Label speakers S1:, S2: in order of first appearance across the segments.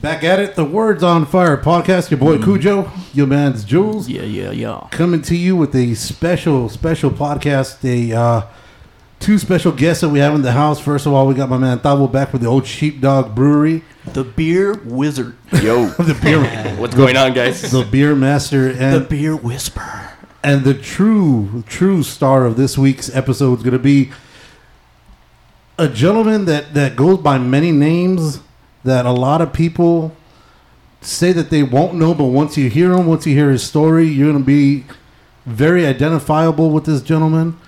S1: Back at it, the Words on Fire podcast. Your boy Cujo, your man's Jules,
S2: Yeah, yeah, yeah.
S1: coming to you with a special, special podcast. A uh, two special guests that we have in the house. First of all, we got my man Tavo back with the Old Sheepdog Brewery,
S2: The beer wizard.
S3: Yo,
S1: the beer,
S3: what's going on, guys?
S1: the beer master, and The
S2: beer whisperer.
S1: and the true, true star of this week's episode is going to be a gentleman that that goes by many names that a lot of people say that they won't know, but once you hear him, once you hear his story, you're going to be very identifiable with this gentleman.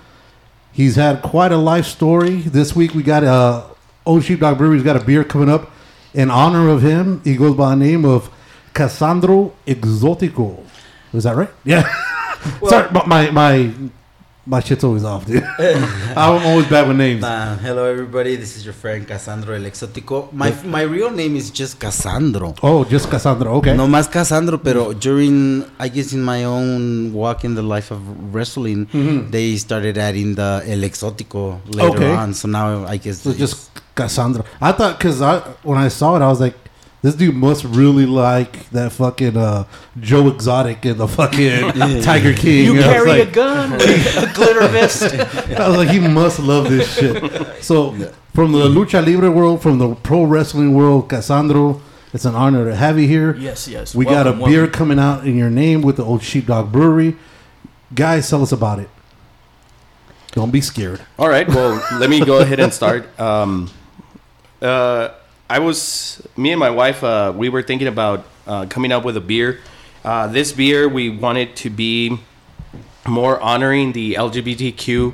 S1: He's had quite a life story. This week we got uh, a Old Sheepdog Brewery's got a beer coming up in honor of him. He goes by the name of Cassandro Exotico. Is that right? Yeah. Sorry, but my my my shit's always off, dude. I'm always bad with names.
S4: Uh, hello, everybody. This is your friend Cassandro El Exótico. My my real name is just Cassandro.
S1: Oh, just Cassandro. Okay.
S4: No más Cassandro, pero during, I guess, in my own walk in the life of wrestling,
S1: Mhm.
S4: they started adding the El Exótico later
S1: Okay.
S4: on. So now I guess
S1: So
S4: it's-
S1: just Cassandra. I thought because I when I saw it, I was like, this dude must really like that fucking uh, Joe Exotic and the fucking Tiger King.
S2: You
S1: And I was
S2: carry a gun, a glitter vest.
S1: I was like, he must love this shit. So, from the lucha libre world, from the pro wrestling world, Cassandro, it's an honor to have you here.
S2: Yes, yes.
S1: We got a
S2: Welcome,
S1: beer coming out in your name with the old Sheepdog Brewery. Guys, tell us about it. Don't be scared.
S3: All right, well, let me go ahead and start. Um, uh, I was, me and my wife, uh, we were thinking about uh, coming up with a beer. Uh, this beer, we wanted to be more honoring the LGBTQ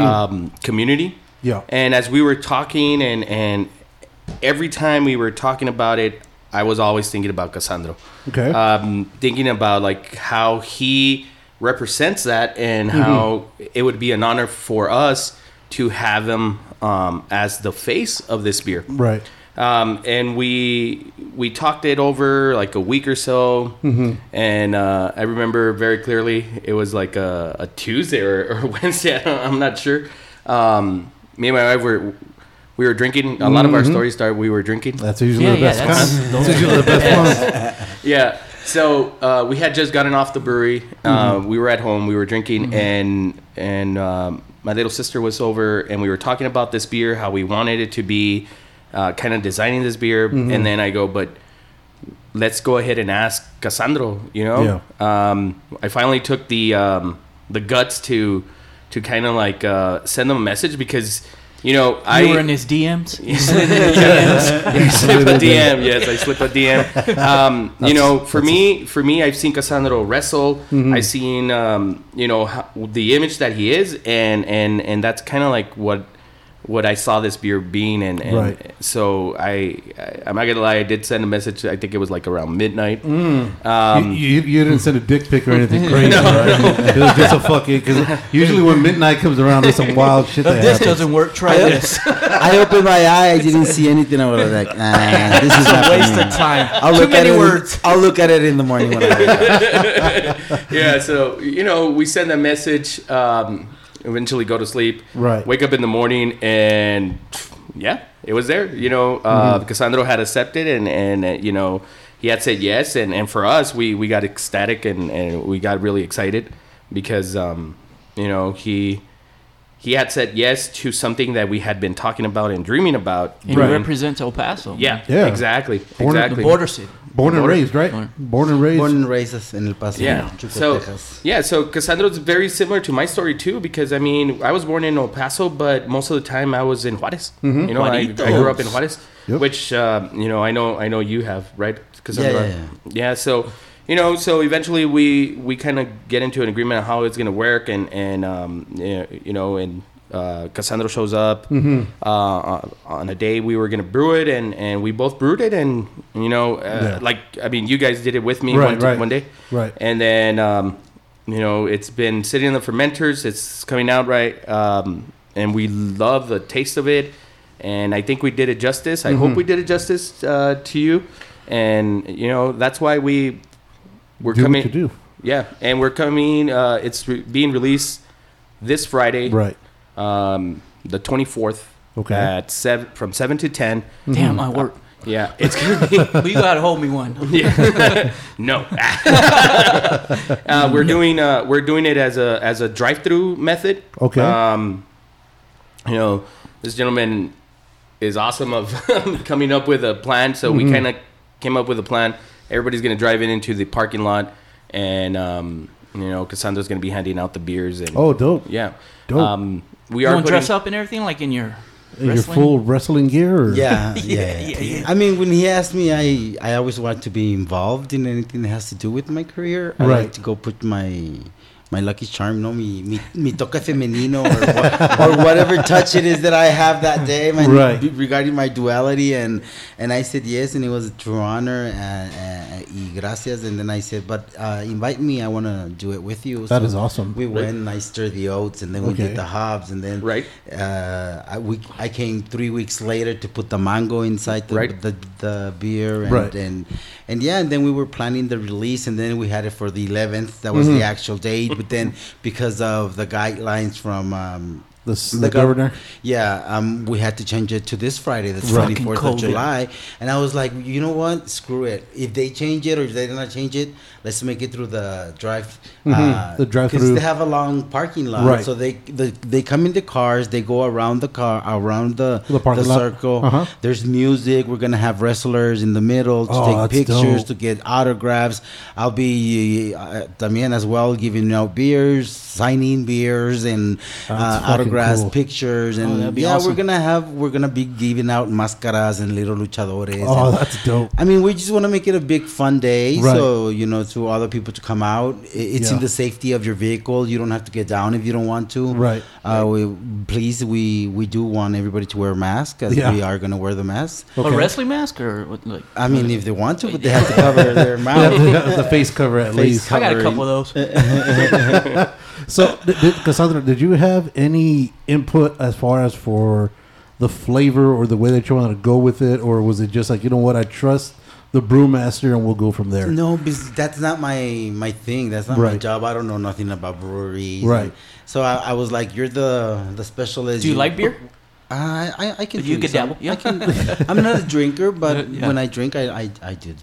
S3: um, community.
S1: Yeah.
S3: And as we were talking, and, and every time we were talking about it, I was always thinking about Cassandro.
S1: Okay.
S3: um, thinking about like how he represents that and how it would be an honor for us to have him um, as the face of this beer.
S1: right.
S3: Um, and we we talked it over like a week or so, and uh, I remember very clearly it was like a, a Tuesday or, or Wednesday. I don't, I'm not sure. Um, me and my wife were we were drinking. A lot of our stories start We were drinking.
S1: That's usually
S2: Yeah,
S1: the
S2: yeah,
S1: best
S2: that's-
S1: That's usually the best one.
S3: Yeah. So uh, we had just gotten off the brewery. Uh, we were at home. We were drinking, and and um, my little sister was over, and we were talking about this beer, how we wanted it to be, uh, kind of designing this beer. And then I go, but let's go ahead and ask Cassandro. You know, um, I finally took the um, the guts to to kind of like uh, send them a message because. You know, I
S2: You were in his DMs.
S3: I slip a DM. Yes, I slip a DM. Um, you know, for me, for me, I've seen Cassandro wrestle.
S1: Mm-hmm.
S3: I've seen, um, you know, how, the image that he is, and and and that's kind of like what what I saw this beer being, and, and
S1: Right.
S3: so I, I, I'm not gonna lie, I did send a message. I think it was like around midnight.
S1: Mm.
S3: Um,
S1: you, you, you didn't send a dick pic or anything crazy, right? It was just a fucking. Because usually when midnight comes around, there's some wild shit that
S2: If this
S1: happens.
S2: doesn't work, try this.
S4: I opened my eye. I didn't see anything. I was like, nah, this is
S2: a waste of time.
S4: I'll
S2: Too
S4: look at
S2: many
S4: it.
S2: words.
S4: I'll look at it in the morning when I
S3: yeah, so you know, we send a message. Um, eventually, go to sleep.
S1: Right.
S3: Wake up in the morning, and yeah, it was there. You know, uh,
S1: Mm-hmm.
S3: Cassandro had accepted, and and uh, you know, he had said yes, and and for us, we we got ecstatic, and and we got really excited because um, you know he. He had said yes to something that we had been talking about and dreaming about.
S2: And
S1: Right.
S2: he represents El Paso.
S3: Yeah,
S1: Yeah.
S3: exactly,
S1: Born-
S2: The
S3: exactly.
S2: border city.
S1: Born and raised, right?
S2: born-
S1: Born and raised.
S4: Born and raised in El Paso,
S3: Yeah.
S4: Chuco,
S3: So
S4: Texas.
S3: yeah, so Cassandro's very similar to my story too, because I mean, I was born in El Paso, but most of the time I was in Juarez.
S1: Mm-hmm.
S3: You know, I, I grew up in Juarez,
S1: Yep.
S3: which uh, you know, I know, I know you have, right, Cassandra?
S4: Yeah, yeah,
S3: Yeah, So you know, so eventually we we kind of get into an agreement on how it's gonna work, and and um, you know, and uh, Cassandro shows up uh, on a day we were gonna brew it, and and we both brewed it, and you know, uh,
S1: Yeah.
S3: like I mean, you guys did it with me
S1: Right,
S3: one,
S1: right.
S3: one day,
S1: Right.
S3: and then um, you know, it's been sitting in the fermenters. It's coming out right, um, and we love the taste of it. And I think we did it justice. I
S1: Mm-hmm.
S3: hope we did it justice uh, to you. And you know, that's why we we're
S1: do
S3: coming.
S1: do.
S3: Yeah, and we're coming. Uh, it's re- being released this Friday,
S1: Right.
S3: Um, the twenty fourth.
S1: Okay.
S3: At seven from seven to ten.
S2: Damn, I work.
S3: Yeah, it's gonna be.
S2: Well, you gotta hold me one.
S3: Yeah. no. uh, we're doing uh, we're doing it as a as a drive through method.
S1: Okay.
S3: Um, you know, this gentleman is awesome of coming up with a plan. So
S1: Mm-hmm.
S3: we kind of came up with a plan. Everybody's gonna drive in into the parking lot, and um, you know, Cassandra's gonna be handing out the beers and
S1: Oh, dope.
S3: yeah.
S1: Dope.
S3: Um, we
S2: You
S3: are
S2: don't dress up and everything like in your
S1: In your
S2: wrestling?
S1: full wrestling gear? Or?
S4: Yeah,
S2: Yeah,
S4: yeah,
S2: yeah,
S4: yeah,
S2: yeah.
S4: I mean, when he asked me, I I always want to be involved in anything that has to do with my career. I
S1: Right.
S4: like to go put my my lucky charm, no, mi mi, mi toque femenino or, or whatever touch it is that I have that day, my,
S1: Right.
S4: regarding my duality, and and I said yes, and it was a true honor and, and y gracias, and then I said, but uh, invite me, I want to do it with you.
S1: That
S4: So
S1: is awesome.
S4: We went, and I stirred the oats, and then we
S1: Okay.
S4: did the hops, and then
S3: Right.
S4: uh, I, we, I came three weeks later to put the mango inside the,
S3: Right.
S4: the, the beer and,
S1: Right.
S4: and and yeah and then we were planning the release and then we had it for the 11th that was
S1: Mm-hmm.
S4: the actual date but then because of the guidelines from um,
S1: The,
S4: the
S1: the
S4: gov-
S1: governor?
S4: yeah um, we had to change it to this Friday the 24th of July. And I was like you know what? Screw it. If they change it or if they do not change it let's make it through the drive uh,
S1: Mhm. The drive-through.
S4: because they have a long parking lot
S1: Right.
S4: so they, they they come in the cars they go around the car around the
S1: The parking lot.
S4: circle
S1: Uh-huh.
S4: there's music we're gonna have wrestlers in the middle to
S1: Oh,
S4: take pictures
S1: dope.
S4: to get autographs I'll be uh, también as well giving out beers signing beers and uh, autographs
S1: cool.
S4: pictures
S2: Oh,
S4: and
S2: that'd
S4: yeah
S2: awesome.
S4: we're gonna have we're gonna be giving out mascaras and little luchadores
S1: Oh,
S4: and-
S1: that's dope.
S4: I mean, we just want to make it a big fun day,
S1: Right.
S4: so you know, to other people to come out. It's
S1: Yeah.
S4: in the safety of your vehicle. You don't have to get down if you don't want to.
S1: Right.
S4: Uh, we, please, we we do want everybody to wear a mask, as
S1: Yeah.
S4: we are going to wear the mask.
S1: Okay.
S2: A wrestling mask or what, like?
S4: I mean, if they want to, but they have to cover their mouth.
S1: the, the face cover at
S4: Face
S1: least.
S2: I got a couple of those.
S1: So, did, did, Cassandra, did you have any input as far as for the flavor or the way that you wanted to go with it, or was it just like you know what, I trust the brewmaster and we'll go from there?
S4: No, because that's not my my thing. That's not my job. I don't know nothing about breweries.
S1: Right.
S4: So I, I was like, "You're the the specialist."
S2: Do you like beer?
S4: I I, I can.
S2: You
S4: drink
S2: could dabble, yeah.
S4: I can, I'm not a drinker, but
S2: Yeah.
S4: when I drink, I I, I did.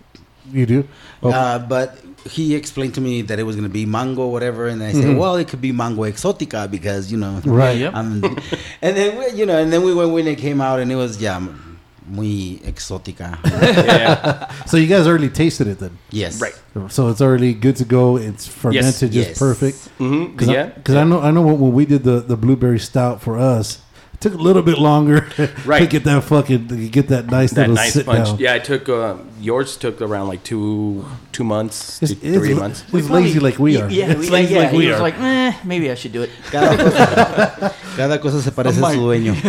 S1: You do? Okay.
S4: Uh, but he explained to me that it was going to be mango, whatever, and I said, "Well, it could be mango exotica because you know."
S1: Mm-hmm. Right.
S2: Yep.
S4: Um, and then we, you know, and then we went when it came out, and it was yeah, muy exótica.
S3: yeah.
S1: so you guys already tasted it then?
S4: yes.
S3: Right.
S1: So it's already good to go. It's fermented just
S4: Yes.
S1: perfect.
S3: Mm-hmm.
S1: Cause
S3: Yeah.
S1: I, cause I know I know when, when we did the, the blueberry stout for us, it took a little bit longer right. to
S3: Right.
S1: get that fucking to get that nice
S3: that
S1: little
S3: nice
S1: sit
S3: punch.
S1: down.
S3: Yeah, it took uh, yours took around like two two months,
S1: It's,
S3: two,
S1: it's,
S3: three
S1: la-
S3: months.
S1: it's lazy like we are.
S2: Yeah,
S1: it's
S2: we,
S1: lazy
S2: yeah,
S1: like we are.
S2: like, eh, maybe I should do it.
S4: Cada cosa, cada cosa se parece a su dueño.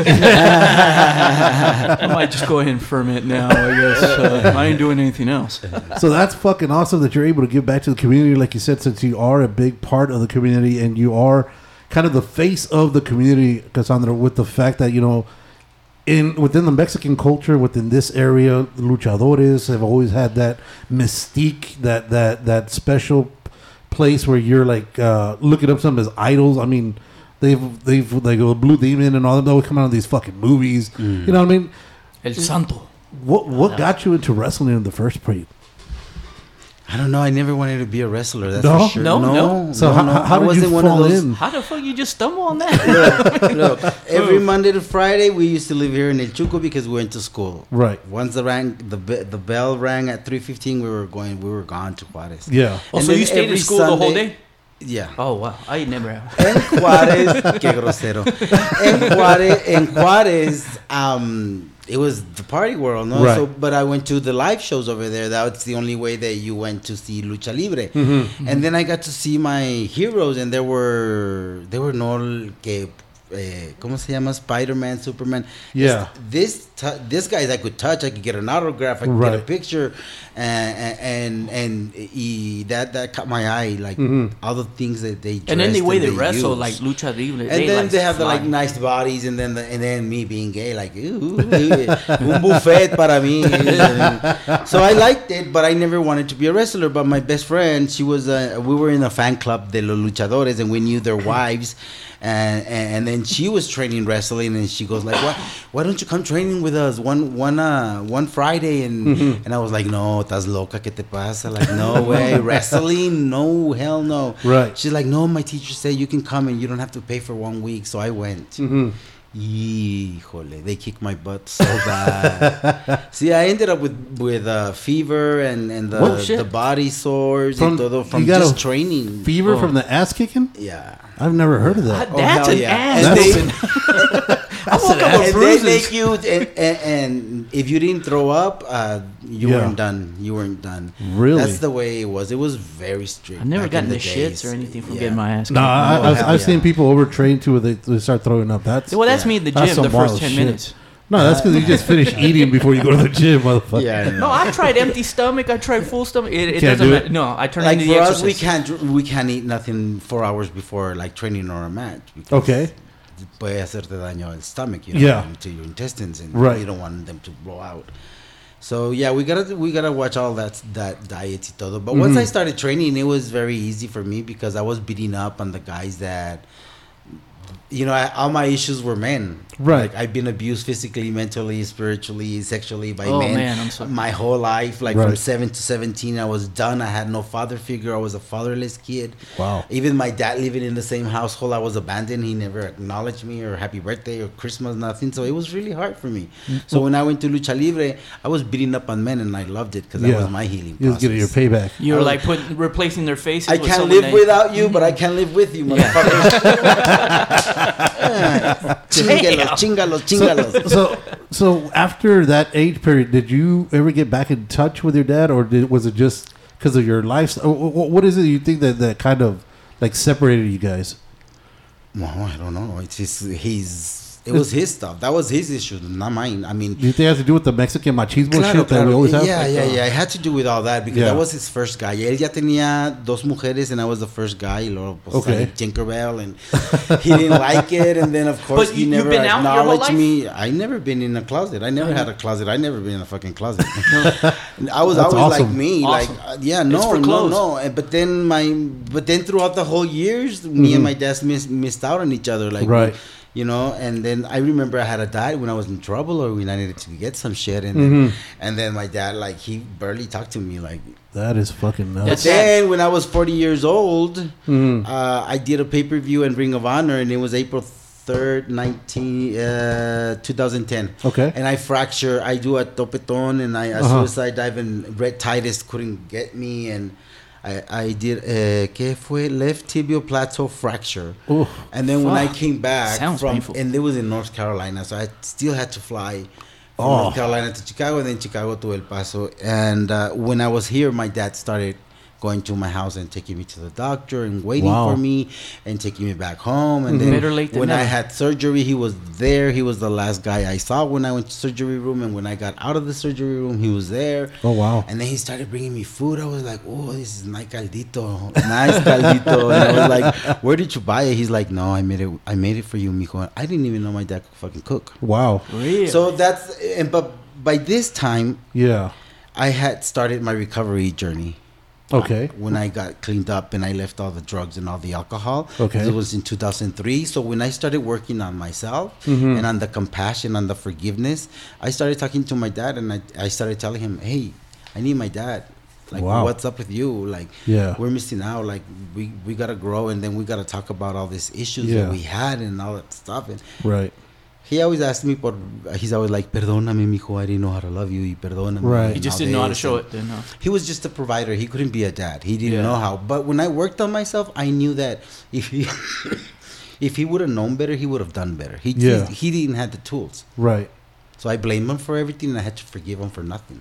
S2: I might just go ahead and ferment now. I guess uh, I ain't doing anything else.
S1: so that's fucking awesome that you're able to give back to the community, like you said, since you are a big part of the community and you are kind of the face of the community, Cassandra, with the fact that you know. In within the Mexican culture, within this area, luchadores have always had that mystique, that that that special place where you're like uh, looking up some as idols. I mean, they've they've like a Blue Demon and all them. They always come out of these fucking movies. You know what I mean?
S2: El Santo.
S1: What what got you into wrestling in the first place?
S4: I don't know. I never wanted to be a wrestler. That's
S1: No?
S4: for sure.
S2: No, no.
S1: So
S4: no,
S1: how,
S4: no.
S1: how
S4: I
S1: did you
S4: wasn't one of
S1: fall
S4: those-
S1: in?
S2: How the fuck you just stumble on that?
S4: Look, every Monday to Friday, we used to live here in El Chuco because we went to school.
S1: Right.
S4: Once the rang, the be- the bell rang at three fifteen, we were going. We were gone to Juarez.
S1: Yeah.
S2: Oh,
S4: And
S2: so you stayed in
S4: every
S2: school the whole day?
S4: Yeah.
S2: Oh wow, I never have.
S4: En Juarez, qué grosero. En Juarez, en Juarez, um, it was the party world, no?
S1: Right.
S4: So, but I went to the live shows over there. That's the only way that you went to see lucha libre.
S1: Mm-hmm.
S4: And then I got to see my heroes, and there were there were no que eh, ¿cómo se llama? Spider-Man, Superman.
S1: Yeah.
S4: It's- This tu- this guys I could touch. I could get an autograph. I could get a picture, and and and y that that caught my eye. Like
S1: Mhm.
S4: all the things that they do.
S5: And then the way they
S4: and
S5: wrestle,
S4: use.
S5: like lucha libre,
S4: and then
S5: like,
S4: they have the like nice bodies, and then the, and then me being gay, like ooh, un buffet para mí. so I liked it, but I never wanted to be a wrestler. But my best friend, she was, uh, we were in a fan club de los luchadores, and we knew their wives. And, and and then she was training wrestling, and she goes like, "Why why don't you come training with us one one uh one Friday?" And and I was like, "No, estás loca, ¿qué te pasa?" Like, no way, wrestling, no, hell no.
S1: Right.
S4: She's like, no, my teacher said you can come and you don't have to pay for one week. So I went.
S1: Mhm.
S4: Híjole, they kicked my butt so bad. See, I ended up with with uh, fever and and the,
S5: Oh,
S4: the body sores
S1: From-
S4: and todo
S1: you
S4: from
S1: got
S4: just
S1: a
S4: training.
S1: Fever
S5: Oh.
S1: from the ass kicking?
S4: Yeah.
S1: I've never heard of that.
S5: Ah, That's
S4: hell
S5: an
S4: yeah.
S5: ass.
S4: And
S1: That's-
S5: whooping. I
S1: That's
S5: woke
S1: an
S5: up
S1: ass-
S5: with
S4: And they
S5: bruises.
S4: make you, and, and, and if you didn't throw up, uh, you
S1: Yeah.
S4: weren't done. You weren't done.
S1: Really?
S4: That's the way it was. It was very strict.
S5: I've never
S4: back
S5: gotten
S4: in
S5: the, shits or anything from
S4: Yeah.
S5: getting my ass.
S1: No,
S5: kicked.
S1: I,
S4: Oh,
S1: I've,
S4: hell
S1: I've
S4: yeah.
S1: seen people overtrained to where they, they start throwing up. That's
S5: well, that's
S4: Yeah.
S5: me in the gym
S1: some
S5: the first ten
S1: shit.
S5: minutes.
S1: no, that's because you just finish eating before you go to the gym, motherfucker.
S4: Yeah. I know.
S5: No, I tried empty stomach. I tried full stomach. It, it
S1: Can't
S5: doesn't
S1: do
S5: matter.
S1: it?
S5: No, I turn
S4: like
S5: into
S4: for
S5: the
S4: us, we can't we can't eat nothing four hours before like training or a match. because
S1: Okay.
S4: Puede hacerte daño al stomach, you know,
S1: Yeah.
S4: to your intestines, and
S1: Right.
S4: you don't want them to blow out. So yeah, we gotta we gotta watch all that that diet y todo. But once
S1: Mhm.
S4: I started training, it was very easy for me because I was beating up on the guys that. You know, I, all my issues were men.
S1: Right.
S4: Like I've been abused physically, mentally, spiritually, sexually by
S5: Oh,
S4: men
S5: man, I'm sorry.
S4: my whole life. Like from seven to seventeen, I was done. I had no father figure. I was a fatherless kid.
S1: Wow.
S4: Even my dad living in the same household, I was abandoned. He never acknowledged me or happy birthday or Christmas, nothing. So it was really hard for me. Mm-hmm. So when I went to lucha libre, I was beating up on men, and I loved it because that was my healing.
S1: You was getting your payback.
S5: You were
S4: I
S5: like putting replacing their faces.
S4: I
S5: with
S4: can't live
S5: that-
S4: without you, but I can live with you, motherfucker. chingalos, chingalos, chingalos.
S1: So, so after that age period, did you ever get back in touch with your dad, or did, was it just because of your lifestyle? Wh- wh- What is it you think that, that kind of like separated you guys?
S4: Well, I don't know. It's his, his. It was his stuff. That was his issue, not mine. I mean,
S1: Do you think it has to do with the Mexican machismo
S4: Claro,
S1: shit that we always have?
S4: Yeah,
S1: Like,
S4: yeah,
S1: uh,
S4: yeah. It had to do with all that because
S1: Yeah.
S4: I was his first guy. Él ya tenía dos mujeres and I was the first guy. Y luego, pues,
S1: Okay.
S4: Tinkerbell and he didn't like it. And then, of course,
S5: But
S4: he
S5: you- you've
S4: never
S5: been out your whole
S4: acknowledged me. I never been in a closet. I never had a closet. I never been in a fucking closet. I was
S1: That's
S4: always like me.
S5: Awesome.
S4: Like, uh, yeah, no, no, no. And- But then my, but then throughout the whole years, me and my dad miss, missed out on each other. Like,
S1: Mm-hmm. Right.
S4: You know and then i remember i had a dad when i was in trouble or when i needed to get some shit and
S1: Mhm.
S4: then, and then my dad like he barely talked to me like
S1: that is fucking nuts.
S4: but then when i was 40 years old
S1: Mhm.
S4: uh, i did a pay-per-view and ring of honor and it was april 3rd 19 uh, 2010
S1: Okay.
S4: and i fracture i do a topeton and i a
S1: Uh-huh.
S4: suicide dive and Rhett Titus couldn't get me and I, I did uh, ¿qué fue? left tibial plateau fracture
S1: Oof.
S4: and then when I came back
S5: Sounds
S4: from,
S5: painful.
S4: and it was in North Carolina, so I still had to fly from
S1: Oh.
S4: North Carolina to Chicago, and then Chicago to El Paso. And uh, when I was here, my dad started going to my house and taking me to the doctor and waiting
S1: Wow.
S4: for me and taking me back home. And
S5: Better
S4: then
S5: late than
S4: when I
S5: never.
S4: had surgery, he was there. He was the last guy I saw when I went to surgery room, and when I got out of the surgery room, he was there.
S1: Oh wow.
S4: And then he started bringing me food. I was like, "Oh, this is nice caldito, nice caldito." and I was like, "Where did you buy it?" He's like, "No, I made it. I made it for you, mijo." I didn't even know my dad could fucking cook.
S1: Wow.
S5: Really?
S4: So that's and but by this time,
S1: Yeah.
S4: I had started my recovery journey.
S1: Okay.
S4: When I got cleaned up and I left all the drugs and all the alcohol.
S1: Okay.
S4: It was in 2003. So when I started working on myself
S1: Mhm.
S4: and on the compassion, on the forgiveness, I started talking to my dad and I, I started telling him, hey, I need my dad. Like,
S1: Wow.
S4: what's up with you? Like,
S1: Yeah.
S4: we're missing out. Like, we, we got to grow and then we got to talk about all these issues
S1: Yeah.
S4: that we had and all that stuff. And
S1: Right.
S4: He always asked me, for he's always like, perdóname, mijo, I didn't know how to love you. Y perdóname.
S1: Right.
S5: he just didn't know how to show
S4: And-
S5: it. Then, huh?
S4: he was just a provider. He couldn't be a dad. He didn't
S5: Yeah.
S4: know how. But when I worked on myself, I knew that if he if he would have known better, he would have done better. He
S1: Yeah.
S4: he, he didn't have the tools.
S1: Right.
S4: So I blame him for everything and I had to forgive him for nothing.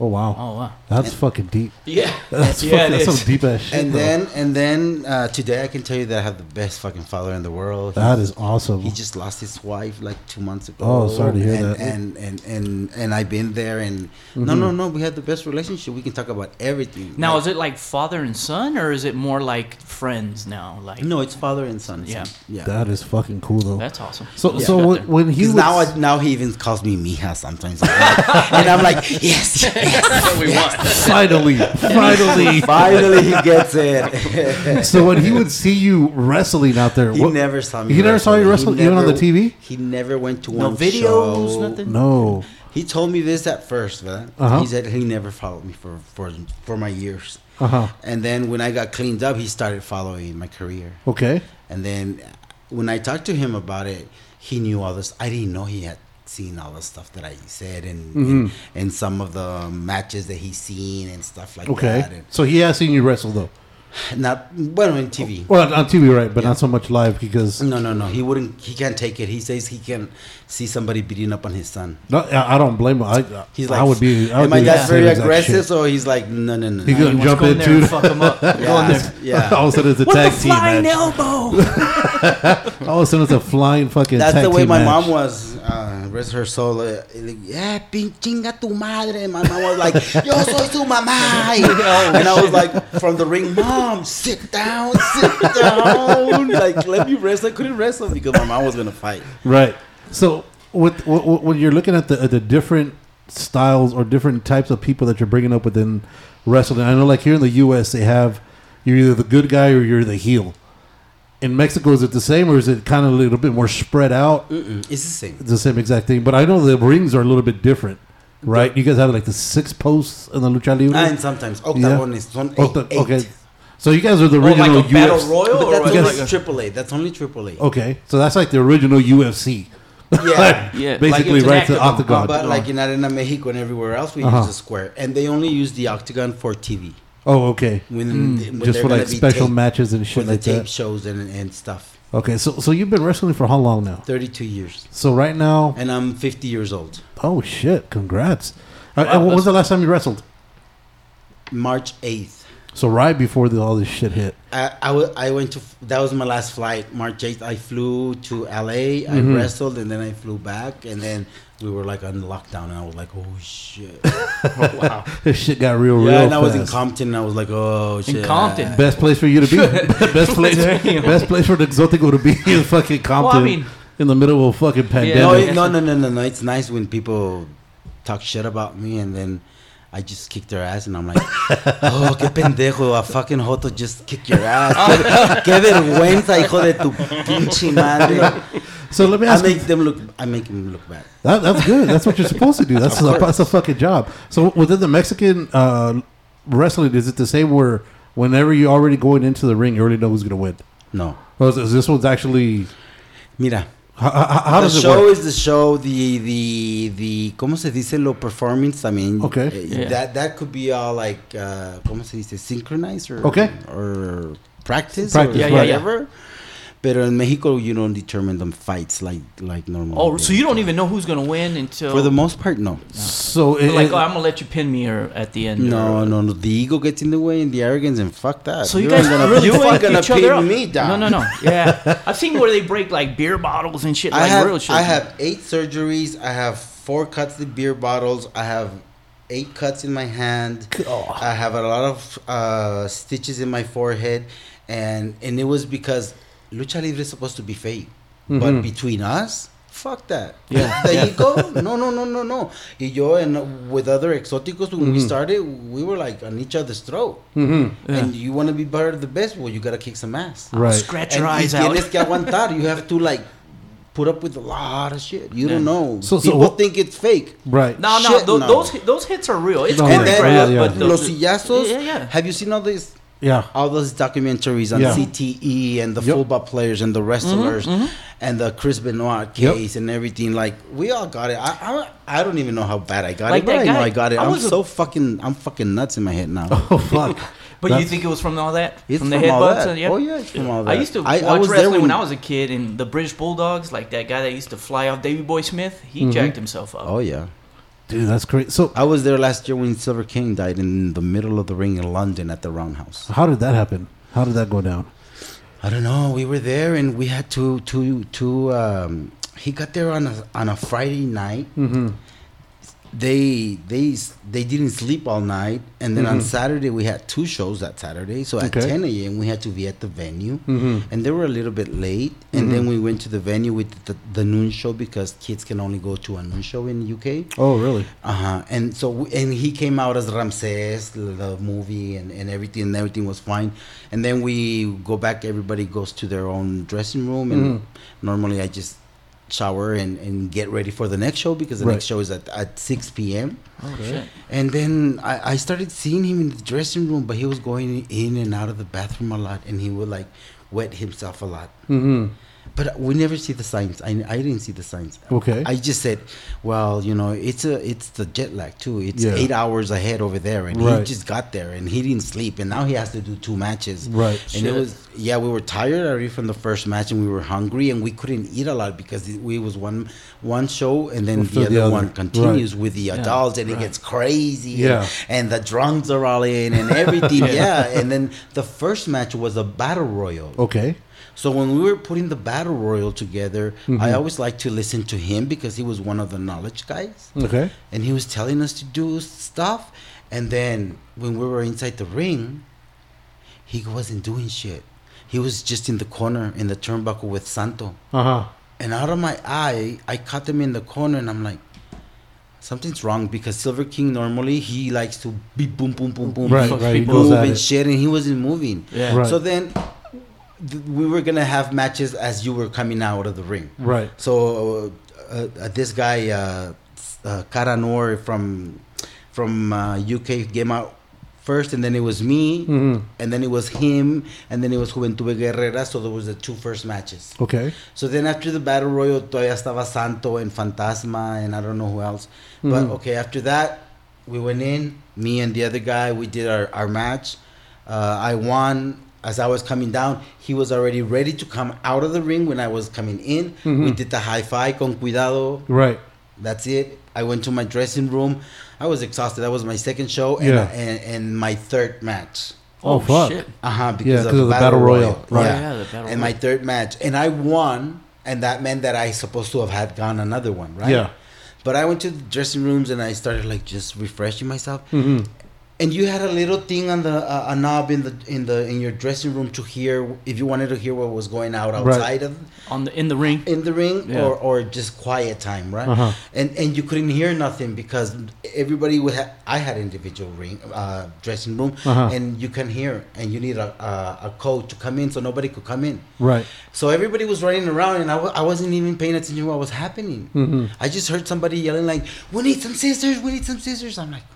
S1: Oh wow.
S5: Oh wow.
S1: That's fucking deep.
S5: Yeah.
S1: That's,
S5: Yeah,
S1: fucking, that's
S5: is.
S1: some deep ass shit.
S4: And
S1: bro.
S4: then and then uh, today I can tell you that I have the best fucking father in the world.
S1: that is awesome.
S4: He just lost his wife like two months ago.
S1: Oh, sorry to hear
S4: and,
S1: that.
S4: And and and and I've been there, and no, no, no. We had the best relationship. We can talk about everything.
S5: Now
S4: Like-
S5: is it like father and son, or is it more like friends now? Like
S4: No, it's father and son.
S5: Yeah.
S4: yeah.
S1: that is fucking cool though.
S5: that's awesome.
S1: so
S5: Yeah.
S1: so when,
S5: there.
S1: when he
S4: 'Cause
S1: was
S4: now, I, now he even calls me Mija sometimes, and I'm like, yes, yes.
S3: That's what we want.
S1: finally finally.
S4: Finally, he gets it.
S1: so when he would see you wrestling out there,
S4: he
S1: what-
S4: never saw me.
S1: He never saw you wrestle even on the TV.
S4: He never went to
S5: no
S4: one
S5: videos,
S4: show.
S5: nothing.
S1: No.
S4: He told me this at first, man.
S1: Uh-huh.
S4: He said he never followed me for for for my years.
S1: Uh huh.
S4: And then when I got cleaned up, he started following my career.
S1: Okay.
S4: And then when I talked to him about it, he knew all this. I didn't know he had seen all the stuff that I said and
S1: Mhm.
S4: and, and some of the matches that he's seen and stuff like
S1: Okay.
S4: that. Okay.
S1: So he has seen you wrestle though.
S4: Not well in TV.
S1: Well, on TV, right? But
S4: Yeah.
S1: not so much live because
S4: No, no, no. He wouldn't. He can't take it. He says he can see somebody beating up on his son.
S1: no, I I don't blame him. I,
S4: He's like,
S1: I would be. I would
S4: and my
S1: be
S4: dad's very aggressive,
S1: shit.
S4: so he's like, no, no, no.
S1: He
S4: no.
S1: gonna
S5: He
S1: jump
S5: go
S1: in
S5: in there and fuck him up.
S4: Yeah, yeah.
S1: All of a sudden it's a
S5: What
S1: tag
S5: the
S1: team
S5: flying
S1: match.
S5: elbow?
S1: All of a sudden it's a flying fucking.
S4: That's
S1: tag
S4: the way
S1: team
S4: my
S1: match.
S4: mom was. Uh, rest her soul. Uh, like, yeah, pin chinga tu madre. And my mom was like, yo soy tu mamá. and I was like, from the ring, mom, sit down, sit down. like, let me wrestle. I couldn't wrestle because my mom was gonna fight.
S1: Right. So with, with, with- when you're looking at the at the different styles or different types of people that you're bringing up within wrestling, I know like here in the U.S. they have you're either the good guy or you're the heel. In Mexico, is it the same or is it kind of a little bit more spread out?
S4: Mm-mm, it's the same.
S1: It's the same exact thing, but I know the rings are a little bit different, right? You guys have like the six posts in the lucha libre.
S4: Ah, and sometimes octagones son eight.
S1: Octa-
S4: eight.
S1: okay, so you guys are the
S5: Oh, like
S1: original
S5: a battle
S1: UFC.
S5: royal,
S4: But
S5: or
S4: that's
S5: like
S4: only
S5: a-
S4: triple A. That's only triple A.
S1: Okay, so that's like the original UFC.
S4: Yeah.
S5: Yeah,
S1: basically
S5: like
S1: right to the octagon.
S4: But like in Arena Mexico and everywhere else, we
S1: Uh-huh.
S4: use a square, and they only use the octagon for TV.
S1: oh, okay,
S4: When, when
S1: just for like special
S4: taped-
S1: matches and
S4: for
S1: shit
S4: the
S1: like
S4: tape
S1: that.
S4: shows and, and stuff.
S1: Okay, so so you've been wrestling for how long now?
S4: 32 years,
S1: So right now,
S4: and I'm 50 years old.
S1: oh shit, congrats! Uh,
S5: Wow,
S1: and when was the last time you wrestled?
S4: March 8th.
S1: So right before the, all this shit hit.
S4: I, I, w- I went to that was my last flight March 8th I flew to LA I
S1: Mhm.
S4: wrestled and then I flew back and then we were like on lockdown and I was like oh shit
S5: wow.
S1: This shit got real, real
S4: yeah and I was in. Compton and I was like oh shit in
S5: Compton.
S1: Best place for you to be. best place. best place for the Exotico to be is fucking Compton.
S5: I mean-
S1: in the middle of a fucking
S4: no,
S1: pandemic.
S4: it- no no no no no it's nice when people talk shit about me and then I just kicked their ass and I'm like, oh, qué pendejo, a fucking joto just kick your ass. Qué, qué vergüenza, hijo de tu pinche madre.
S1: So let me
S4: I
S1: ask you.
S4: make them look, I make them look bad.
S1: That, that's good. That's what you're supposed to do. That's a, that's a fucking job. So within the Mexican uh, wrestling, is it the same where whenever you're already going into the ring, you already know who's gonna win?
S4: No.
S1: Or is, is this one's actually
S4: Mira,
S1: how, how, how
S4: the
S1: does it
S4: show
S1: work?
S4: is the show. The the the ¿Cómo se dice lo performance? I mean,
S1: Okay.
S4: eh,
S5: Yeah.
S4: that that could be all like uh, ¿Cómo se dice? Synchronized or
S1: Okay.
S4: or practice,
S1: Practice,
S4: or
S5: Yeah, yeah, yeah.
S4: Whatever. But in Mexico, you don't determine them fights like like normal.
S5: Oh, so you don't even know who's gonna win until
S4: For the most part, no.
S1: So it,
S5: like
S1: it-
S5: oh, I'm gonna let you pin me or at the end.
S4: No,
S5: or-
S4: no, no. The ego gets in the way and the arrogance, and fuck that.
S5: So you,
S4: ain't
S5: guys
S4: gonna,
S5: really
S4: you
S5: fuck
S4: gonna
S5: each other
S4: pin
S5: up.
S4: me down.
S5: No, no, no. Yeah, I've seen where they break like beer bottles and shit.
S4: I
S5: Like
S4: have
S5: real shit.
S4: I have eight surgeries. I have four cuts of beer bottles. I have eight cuts in my hand. Oh. I have a lot of uh, stitches in my forehead, and and it was because lucha libre is supposed to be fake, but between us. Fuck that.
S1: Yeah.
S4: The ego? No, no, no, no, no. Y yo and with other exóticos, when we started, we were like on each other's throat.
S1: Mhm.
S4: And you want to be better the best, well, you got to kick some ass.
S1: right.
S5: Scratch your
S4: y
S5: eyes out.
S4: tienes que aguantar. You have to like put up with a lot of shit. You don't know.
S1: So- so
S4: People
S1: what-
S4: think it's fake.
S1: Right.
S5: No, no,
S4: Shit,
S5: tho-
S4: no.
S5: those those hits are real. It's
S1: No,
S5: cool
S4: and
S5: to
S4: then
S5: grab,
S1: yeah,
S5: but
S1: yeah.
S4: los sillazos.
S5: Yeah, yeah.
S4: Have you seen all these
S1: Yeah.
S4: all those documentaries on
S1: Yeah.
S4: CTE and the
S1: Yep.
S4: football players and the wrestlers
S5: Mm-hmm,
S4: and the Chris Benoit
S1: Yep.
S4: case and everything? Like we all got it. I I, I don't even know how bad I got
S5: Like
S4: it, but
S5: that
S4: I know I got it.
S5: I
S4: I'm
S5: was a-
S4: so fucking I'm fucking nuts in my head now.
S1: Oh fuck.
S5: But you think it was from all that?
S4: It's
S5: from the
S4: from all
S5: headbutts?
S4: that.
S5: and- yeah?
S4: Oh, yeah, it's from all that.
S5: I used to
S4: I- I
S5: watch
S4: was
S5: wrestling when,
S4: when-
S5: I was a kid, and the British Bulldogs, like that guy that used to fly off Davy Boy Smith, he jacked himself up.
S4: oh yeah.
S1: Dude, that's great. So,
S4: I was there last year when Silver King died in the middle of the ring in London at the Roundhouse.
S1: how did that happen? How did that go down?
S4: I don't know. We were there and we had to to to. Um, he got there on a on a Friday night.
S1: Mm-hmm.
S4: They they they didn't sleep all night, and then on Saturday we had two shows that Saturday. So at
S1: Okay.
S4: 10 a.m. we had to be at the venue,
S1: Mhm.
S4: and they were a little bit late. And then we went to the venue with the, the noon show because kids can only go to a noon show in the UK.
S1: Oh, really?
S4: Uh huh. And so, w- and he came out as Ramses, the movie, and, and everything, and everything was fine. And then we go back. Everybody goes to their own dressing room, and
S1: Mhm.
S4: normally I just shower and, and get ready for the next show because the
S1: Right.
S4: next show is at, at 6 p.m.
S5: Oh shit.
S4: And then I, I started seeing him in the dressing room, but he was going in and out of the bathroom a lot, and he would like wet himself a lot.
S1: Mm-hmm.
S4: But we never see the signs. I, I didn't see the signs.
S1: Okay.
S4: I just said, well, you know, it's a it's the jet lag too. It's
S1: Yeah.
S4: eight hours ahead over there, and
S1: Right.
S4: he just got there and he didn't sleep, and now he has to do two matches.
S1: Right.
S4: And it was yeah, we were tired already from the first match, and we were hungry, and we couldn't eat a lot because it, we was one one show, and then
S1: After
S4: the other,
S1: the other.
S4: one continues with the adults, and it gets crazy.
S1: Yeah.
S4: And, and the drums are all in and everything. yeah. And then the first match was a battle royal.
S1: Okay.
S4: So when we were putting the battle royal together,
S1: Mm-hmm.
S4: I always liked to listen to him because he was one of the knowledge guys,
S1: Okay.
S4: and he was telling us to do stuff. And then when we were inside the ring, he wasn't doing shit. He was just in the corner in the turnbuckle with Santo.
S1: Uh huh.
S4: And out of my eye, I caught him in the corner, and I'm like, something's wrong because Silver King normally he likes to be boom, boom, boom, boom,
S1: Right,
S4: boom,
S1: right,
S4: move and
S1: it.
S4: shit, and he wasn't moving.
S5: Yeah.
S1: Right.
S4: So then th- we were gonna have matches as you were coming out of the ring.
S1: Right.
S4: So uh, uh, this guy, uh, uh, Karanor from from uh, UK, came out first, and then it was me,
S1: Mhm.
S4: and then it was him, and then it was Juventud Guerrera. So there was the two first matches.
S1: Okay.
S4: So then after the battle royal, todavía estaba Santo and Fantasma and I don't know who else. But
S1: Mhm.
S4: okay, after that, we went in. Me and the other guy, we did our, our match. Uh, I won. As I was coming down, he was already ready to come out of the ring when I was coming in. We
S1: Mhm.
S4: did the high five con cuidado.
S1: Right.
S4: That's it. I went to my dressing room. I was exhausted. That was my second show and,
S1: Yeah.
S4: and, and my third match.
S1: Oh, fuck.
S5: shit.
S4: Uh huh. Because
S1: Yeah,
S4: of
S1: 'cause
S4: the,
S1: of the
S4: battle,
S1: battle
S4: royal.
S1: royal, right.
S4: Yeah.
S5: Yeah, the battle
S4: And my third match, and I won, and that meant that I supposed to have had gone another one, right?
S1: Yeah.
S4: But I went to the dressing rooms and I started like just refreshing myself.
S1: Mm-hmm.
S4: And you had a little thing on the uh, a knob in the in the in your dressing room to hear if you wanted to hear what was going out
S1: Right.
S4: outside of
S5: On the in the ring.
S4: in the ring
S5: Yeah.
S4: or, or just quiet time, right?
S1: Uh-huh.
S4: And and you couldn't hear nothing because everybody would have. I had individual ring uh, dressing room,
S1: Uh-huh.
S4: and you can hear, and you need a, a a code to come in, so nobody could come in.
S1: Right.
S4: So everybody was running around, and I w- I wasn't even paying attention to what was happening.
S1: Mhm.
S4: I just heard somebody yelling like, "We need some scissors! We need some scissors!" I'm like,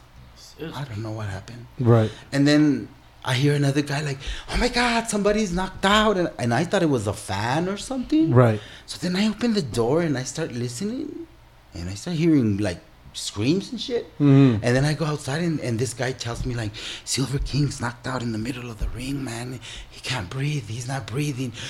S4: I don't know what happened.
S1: Right.
S4: And then I hear another guy like, "Oh my God, somebody's knocked out!" And, and I thought it was a fan or something.
S1: Right.
S4: So then I open the door and I start listening, and I start hearing like screams and shit.
S1: Mhm.
S4: And then I go outside and, and this guy tells me like, Silver King's knocked out in the middle of the ring, man. He can't breathe. He's not breathing.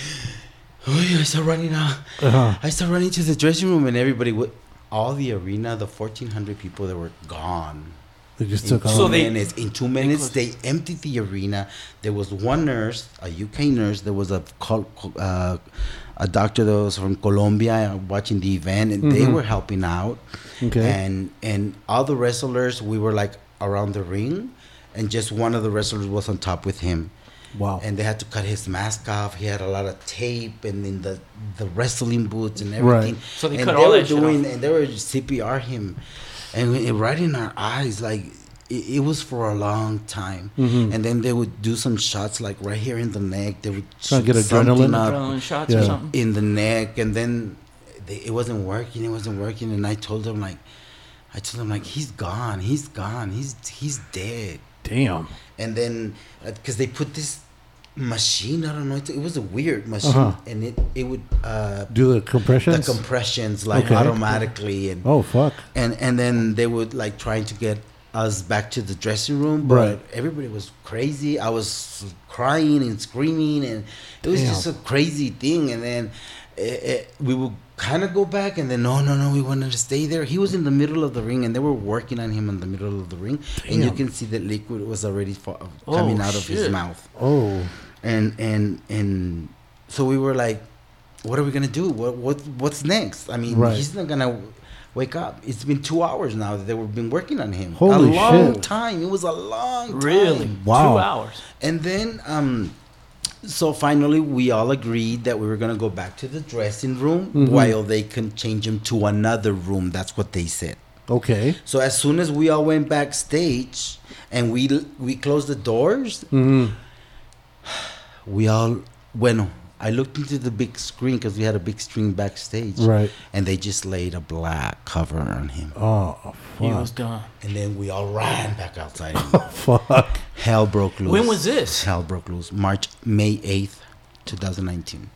S4: Oh, I start running out.
S1: Uh-huh.
S4: I start running to the dressing room and everybody would. All the arena, the 1,400 people that were gone.
S1: They just
S4: In
S1: took
S4: two
S1: off.
S5: So
S4: minutes, in two minutes, they emptied the arena. There was one nurse, a UK nurse. There was a col- uh, a doctor that was from Colombia watching the event, and they
S1: Mhm.
S4: were helping out.
S1: Okay.
S4: And and all the wrestlers, we were like around the ring, and just one of the wrestlers was on top with him.
S1: wow.
S4: And they had to cut his mask off. He had a lot of tape and in the the wrestling boots and everything.
S1: Right.
S4: everything.
S5: So they
S4: and
S5: cut
S4: they
S5: all
S4: were
S5: that shit
S4: doing
S5: off.
S4: and they were CPR him, and it- right in our eyes, like it, it was for a long time.
S1: Mhm.
S4: And then they would do some shots like right here in the neck. They would
S1: Trying to get
S4: shoot something
S1: adrenaline?
S4: up
S5: Adrenaline shots
S1: Yeah.
S5: or something.
S4: in the neck, and then they, it wasn't working. It wasn't working, and I told them like, I told them like he's gone. He's gone. He's he's dead
S1: Damn.
S4: and then because they put this machine i don't know it, it was a weird machine
S1: Uh-huh.
S4: and it it would uh
S1: Do the compressions.
S4: the
S1: compressions?
S4: like
S1: Okay.
S4: automatically and
S1: oh fuck.
S4: and and then they would like trying to get us back to the dressing room but
S1: Right.
S4: everybody was crazy i was crying and screaming and it was
S1: Damn.
S4: just a crazy thing and then eh, eh, we would kind of go back, and then no, no, no, we wanted to stay there. He was in the middle of the ring, and they were working on him in the middle of the ring, and you can see that liquid was already fa-
S5: Oh,
S4: coming out of his mouth,
S1: Oh,
S4: and and and so we were like, what are we gonna do? What what what's next? I mean,
S1: Right.
S4: he's not gonna. Wake up! It's been two hours now that they were been working on him.
S1: Holy
S4: a long
S1: shit.
S4: time. It was a long time.
S5: Really?
S1: Wow.
S5: Two hours.
S4: And then, um, so finally, we all agreed that we were gonna go back to the dressing room
S1: Mhm.
S4: while they can change him to another room. That's what they said.
S1: okay.
S4: So as soon as we all went backstage and we we closed the doors,
S1: hmm
S4: we all bueno. I looked into the big screen because we had a big screen backstage,
S1: Right.
S4: and they just laid a black cover on him.
S1: Oh,
S5: He was
S1: fuck.
S5: done.
S4: And then we all ran back outside.
S1: Oh, fuck.
S4: Hell broke loose.
S5: When was this?
S4: Hell broke loose. March May eighth, two thousand nineteen.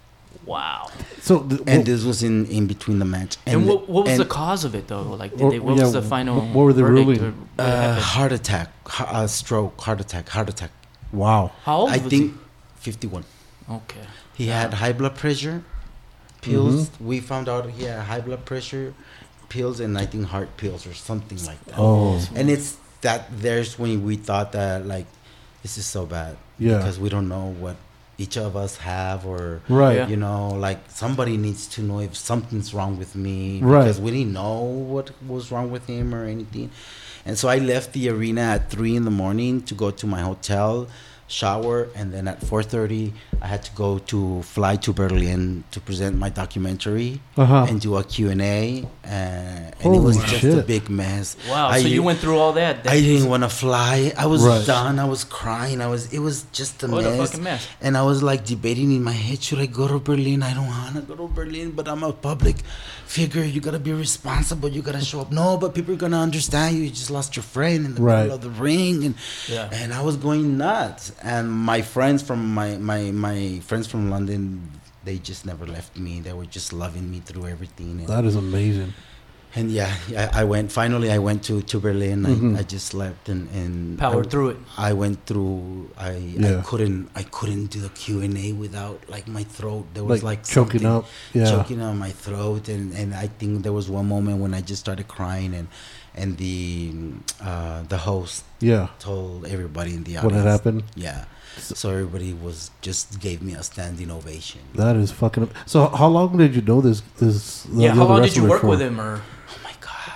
S5: Wow.
S1: So, th-
S4: and
S1: well,
S4: this was in in between the match.
S5: And, what, what was
S4: and,
S5: the cause of it though? Like, did
S1: Or-
S5: they, what
S1: yeah,
S5: was the final?
S1: what were
S5: the
S1: ruling?
S4: Uh, heart attack, ha- uh, stroke, heart attack, heart attack.
S1: wow.
S5: How old
S4: I
S5: was
S4: think fifty-one.
S5: Okay.
S4: He had high blood pressure pills. Mm-hmm. We found out he had high blood pressure pills and I think heart pills or something like that.
S1: Oh,
S4: And it's that there's when we thought that like this is so bad
S1: Yeah.
S4: because we don't know what each of us have or
S1: right.
S5: Yeah.
S4: you know like somebody needs to know if something's wrong with me
S1: Right.
S4: because we didn't know what was wrong with him or anything and so i left the arena at 3 in the morning to go to my hotel shower and then at 4.30 i had to go to fly to berlin to present my documentary
S1: Uh-huh.
S4: and do a q&a uh, and it
S1: Holy
S4: was just a big mess
S5: Wow.
S4: I,
S5: so you went through all that.
S4: I didn't want to fly. I was
S1: Right.
S4: done. I was crying. I was. It was just a
S5: What a
S4: mess.
S5: fucking mess.
S4: And I was like debating in my head, should I go to Berlin? I don't want to go to Berlin, but I'm a public figure. You gotta be responsible. You gotta show up. No, but people are gonna understand you. You just lost your friend in the
S1: Right.
S4: middle of the ring, and
S5: Yeah.
S4: and I was going nuts. And my friends from my my my friends from London, they just never left me. They were just loving me through everything. And,
S1: That is amazing.
S4: and yeah, I, I went. Finally, I went to to Berlin.
S1: Mhm.
S4: I, I just left and and
S5: Powered
S4: I,
S5: through it.
S4: I went through. I
S1: Yeah.
S4: I couldn't I couldn't do the Q and A without like my throat. There was
S1: Like,
S4: like,
S1: choking up. Yeah.
S4: choking on my throat, and and I think there was one moment when I just started crying, and and the uh, the host
S1: Yeah.
S4: told everybody in the
S1: What
S4: audience.
S1: had happened?
S4: Yeah. So everybody was just gave me a standing ovation.
S1: That is fucking. So, how long did you know this? This. the-
S5: yeah.
S1: the
S5: How long did you work
S1: for?
S5: with him, or
S4: Oh my god!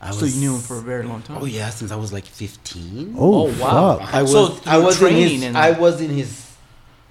S4: I
S5: so you knew him for a very long time?
S4: Oh yeah, since I was like fifteen.
S1: Oh,
S5: Oh, wow.
S1: fuck.
S4: I was
S5: So
S4: I
S5: through
S4: was in his
S5: and-
S4: I was in his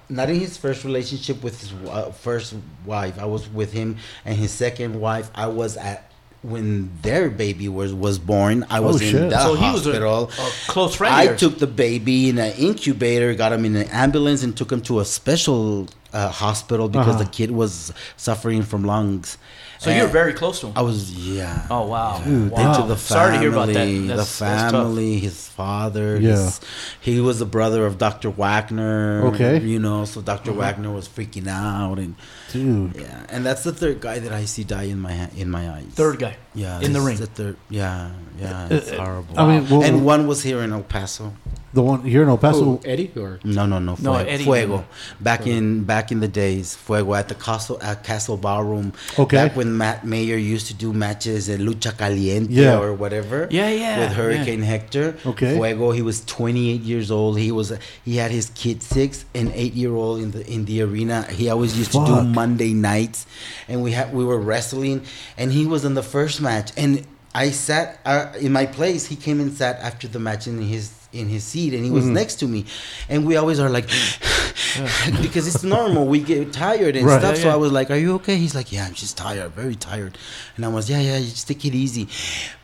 S4: not in his first relationship with his uh, first wife. I was with him and his second wife. I was at when their baby was was born. I was
S1: Oh,
S4: in
S1: shit.
S4: the
S5: So he was a,
S4: hospital.
S5: a close friend.
S4: I
S5: yours.
S4: took the baby in an incubator, got him in an ambulance, and took him to a special uh, hospital because
S1: Uh-huh.
S4: the kid was suffering from lungs.
S5: So you're very close to him.
S4: I was yeah.
S5: Oh wow!
S1: Dude,
S5: wow.
S4: Into the family,
S5: Sorry to hear about that. That's,
S4: the family, his father.
S1: Yeah.
S4: his- he was the brother of Dr. Wagner.
S1: Okay.
S4: You know, so doctor
S5: Uh-huh.
S4: Wagner was freaking out, and
S1: Dude.
S4: yeah, and that's the third guy that I see die in my ha- in my eyes.
S5: Third guy.
S4: yeah,
S5: in the ring.
S4: is The third, yeah, yeah, it's uh, uh, horrible.
S1: I mean, well,
S4: and one was here in El Paso.
S1: the one here in El Paso.
S6: Oh, Eddie or
S4: No, no, no.
S5: No,
S4: Fuego.
S5: Eddie-
S4: Fuego. Back in back in the days, Fuego at the Castle at Castle Ballroom.
S1: Okay.
S4: Back when Matt Mayer used to do matches at Lucha Caliente
S1: Yeah.
S4: or whatever.
S5: Yeah, yeah,
S4: With Hurricane Hector.
S1: Okay.
S4: Fuego. He was 28 years old. He was he had his kid six and eight year old in the in the arena. He always used to do
S1: Fuck.
S4: Monday nights, and we had we were wrestling, and he was in the first match, and I sat uh, in my place. He came and sat after the match in his in his seat, and he was
S1: Mm-hmm.
S4: next to me, and we always are like, because it's normal. We get tired and
S1: Right.
S4: stuff.
S5: Yeah,
S4: So
S5: yeah.
S4: I was like, "Are you okay?" He's like, "Yeah, I'm just tired, very tired." And I was, "Yeah, yeah, you just take it easy."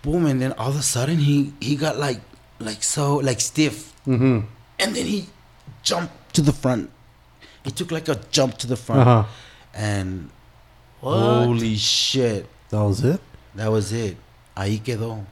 S4: Boom, and then all of a sudden he he got like like so like stiff,
S1: Mm-hmm.
S4: and then he jumped to the front. He took like a jump to the front,
S1: Uh huh.
S4: And
S5: What?
S4: holy shit,
S1: That was it.
S4: that was it. Ahí quedó.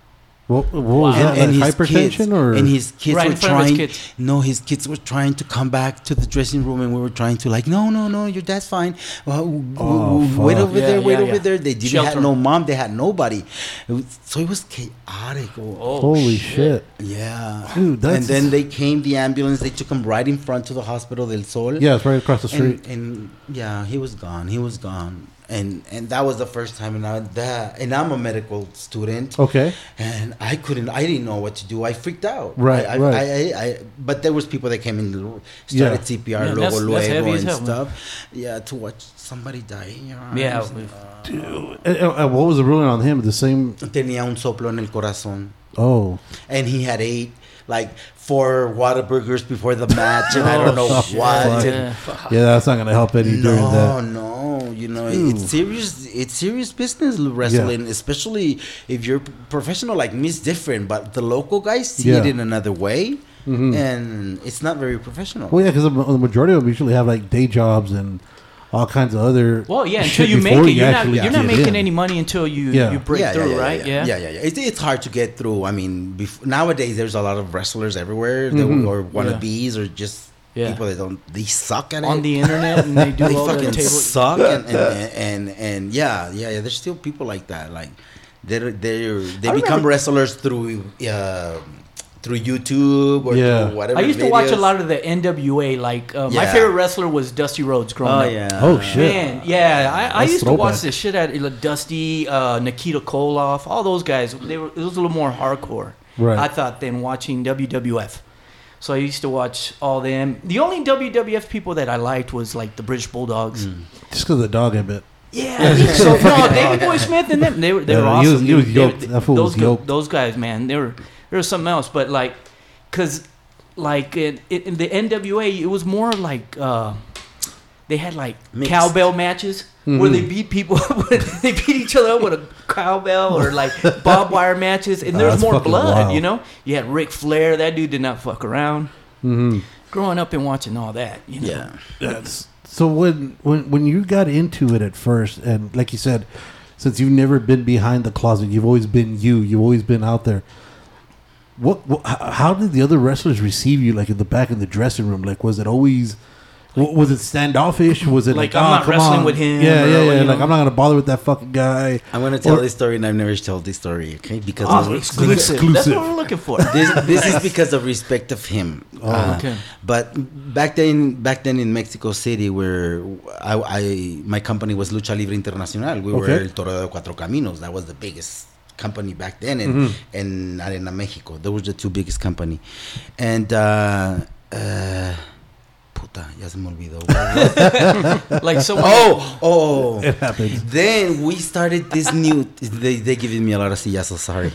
S1: What, what was
S5: Wow.
S1: that? like hypertension
S4: kids,
S1: or
S4: and his kids
S5: Right in
S4: were
S5: his
S4: trying.
S5: kids.
S4: No, his kids were trying to come back to the dressing room, and we were trying to like, no, no, no, your dad's fine. Uh, well, w-
S1: Oh,
S4: w- wait
S1: fuck.
S4: over
S5: Yeah,
S4: there, wait
S5: yeah,
S4: over
S5: yeah.
S4: there. They didn't
S5: Shelter.
S4: have no mom. They had nobody. It was, so it was chaotic. Oh,
S5: Oh,
S1: holy shit.
S4: yeah,
S1: Dude, that's-
S4: and then they came. The ambulance. They took him right in front to the hospital del Sol.
S1: Yeah, it's right across the street.
S4: And, and yeah, he was gone. He was gone. And and that was the first time. And I, that and I'm a medical student.
S1: okay.
S4: And I couldn't. I didn't know what to do. I freaked out.
S1: Right,
S4: I, I,
S1: right.
S4: I, I, I, but there was people that came in, started
S1: Yeah.
S4: CPR,
S5: Yeah,
S4: luego,
S5: that's- that's
S4: luego, and
S5: hell, man.
S4: stuff. Yeah, to watch somebody die in your arms.
S5: Yeah,
S4: uh,
S5: we-
S1: And, and- and what was the ruling on him? The same.
S4: tenía un soplo en el corazón,
S1: Oh,
S4: and he had ate like four Whataburgers before the match, and I don't know
S1: Oh,
S4: what.
S5: yeah.
S1: yeah. That's not gonna help any during that.
S4: No,
S1: that.
S4: No, you know
S1: Ooh.
S4: it's serious. It's serious business wrestling, especially if you're professional. Like me, it's different, but the local guys see it in another way,
S1: Mhm.
S4: and it's not very professional.
S1: Well, yeah, because the, the majority of them usually have like day jobs and all kinds of other.
S5: Well, yeah. Until
S1: shit
S5: you make it, you are
S1: not
S5: you're not making
S1: in.
S5: any money until you
S1: Yeah.
S5: you break
S4: yeah,
S5: through,
S4: yeah, yeah,
S5: right?
S4: Yeah, yeah, yeah. yeah. It's, it's hard to get through. I mean, bef- nowadays there's a lot of wrestlers everywhere, that,
S1: Mhm.
S4: or wannabes, or just
S5: Yeah.
S4: people that don't. They suck at
S5: On
S4: it.
S5: the internet, and they do
S4: they
S5: all the
S4: fucking
S5: table.
S4: suck, and and, and and and yeah, yeah, yeah. There's still people like that. Like they're they're they
S5: I
S4: become
S5: remember-
S4: wrestlers through uh, through YouTube or
S1: Yeah.
S4: through whatever.
S5: I used to watch a lot of the NWA. Like uh, my
S4: Yeah.
S5: favorite wrestler was Dusty Rhodes growing
S4: Oh
S5: up.
S4: yeah.
S1: Oh, shit.
S5: Man, yeah, I, I
S1: That's
S5: used to watch this shit at uh, Dusty, uh, Nikita Koloff, all those guys. They were it was a little more hardcore.
S1: Right.
S5: I thought than watching WWF. So I used to watch all them. The only WWF people that I liked was like the British Bulldogs.
S4: Mm.
S1: Just because the dog a bit.
S5: Yeah, so. No, Davey Boy Smith and them, they were they were
S1: Yeah, he
S5: awesome.
S1: was- he was.
S5: They-
S1: yoked.
S5: they-
S1: That fool
S5: those
S1: was yoked.
S5: those guys, man, they were there was something else. But like, cause like in, in the NWA, it was more like uh, they had like
S4: Mixed.
S5: cowbell matches where they beat people. Up. They beat each other up with a cowbell or like barbed wire matches, and
S1: Oh,
S5: there more blood.
S1: wild.
S5: You know, you had Ric Flair. That dude did not fuck around.
S1: Mm-hmm.
S5: Growing up and watching all that, you know.
S4: Yeah.
S1: That's so when when when you got into it at first, and like you said, since you've never been behind the closet, you've always been you. You've always been out there. What, what how did the other wrestlers receive you? Like in the back of the dressing room, like was it always? Wa- Was it standoffish? Was it
S5: Like,
S1: like,
S5: I'm
S1: oh,
S5: not
S1: come
S5: wrestling
S1: on."
S5: with him,
S1: Yeah, yeah, yeah. Like
S5: know.
S1: I'm not gonna bother with that fucking guy.
S4: I'm gonna tell
S1: Or-
S4: this story, and I've never told this story. Okay, because
S5: Oh,
S4: of-
S5: exclusive. That's what we're looking for.
S4: this this is because of respect of him. Uh,
S5: okay.
S4: But back then, back then in Mexico City, where I, I my company was Lucha Libre Internacional. We were El Toreo de Cuatro Caminos. That was the biggest company back then, and
S1: Mm-hmm.
S4: in Arena Mexico, those were the two biggest company. And uh, uh, puta, ya se me olvidó.
S5: Like so.
S4: oh, oh.
S1: It happens.
S4: Then we started this new. They they giving me a lot of sillazos. Sorry.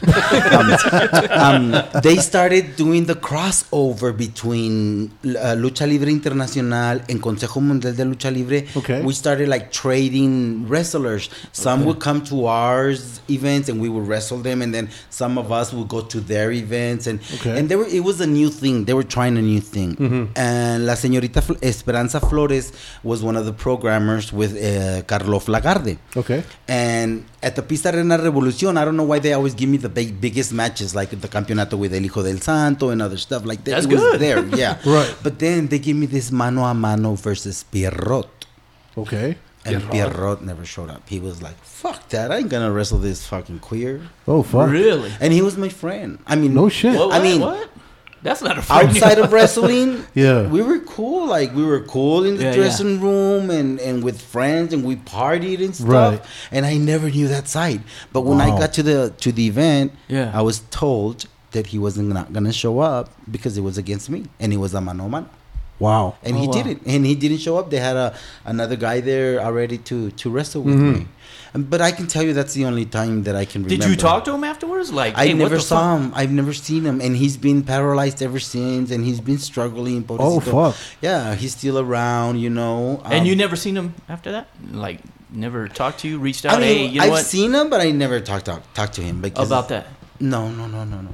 S4: Um, um, they started doing the crossover between uh, Lucha Libre Internacional and Consejo Mundial de Lucha Libre.
S1: Okay.
S4: We started like trading wrestlers. Some would come to ours events and we would wrestle them, and then some of us would go to their events, and
S1: Okay.
S4: and they were. It was a new thing. They were trying a new thing. And La Señorita Fl- Esperanza Flores was one of the programmers with uh, Carlos Lagarde.
S1: Okay.
S4: And at the Pista Arena Revolucion, I don't know why they always give me the big, biggest matches, like the Campeonato with El Hijo del Santo and other stuff like that.
S5: That's
S4: it was
S5: good.
S4: there, yeah.
S1: Right.
S4: But then they give me this mano a mano versus Pierroth.
S1: Okay.
S4: And Pierroth never showed up. He was like, fuck that. I ain't gonna wrestle this fucking queer.
S1: Oh fuck.
S5: Really?
S4: And he was my friend. I mean,
S1: No shit.
S5: What,
S4: I mean,
S5: what? That's not a friend.
S4: outside of wrestling,
S1: Yeah.
S4: we were cool. Like we were cool in the
S5: Yeah, yeah.
S4: dressing room and and with friends, and we partied and stuff.
S1: Right.
S4: And I never knew that side. But when I got to the to the event,
S5: Yeah.
S4: I was told that he wasn't not gonna show up because it was against me, and he was a mano a mano.
S1: Wow.
S4: And
S5: Oh,
S4: he
S5: wow.
S4: didn't, and he didn't show up. They had a another guy there already to to wrestle with
S1: Mhm.
S4: me. And- But I can tell you that's the only time that I can remember.
S5: Did you talk to him afterwards? Like,
S4: I
S5: hey, what
S4: never
S5: the
S4: saw
S5: fuck?
S4: him. I've never seen him, and he's been paralyzed ever since, and he's been struggling.
S1: Oh fuck.
S4: Yeah, he's still around, you know.
S5: And
S4: Um,
S5: you never seen him after that? Like, never talked to you, reached out?
S4: I mean,
S5: hey, you know
S4: I've
S5: what?
S4: seen him, but I never talked to, talked to him because
S5: About that.
S4: No, no, no, no, no.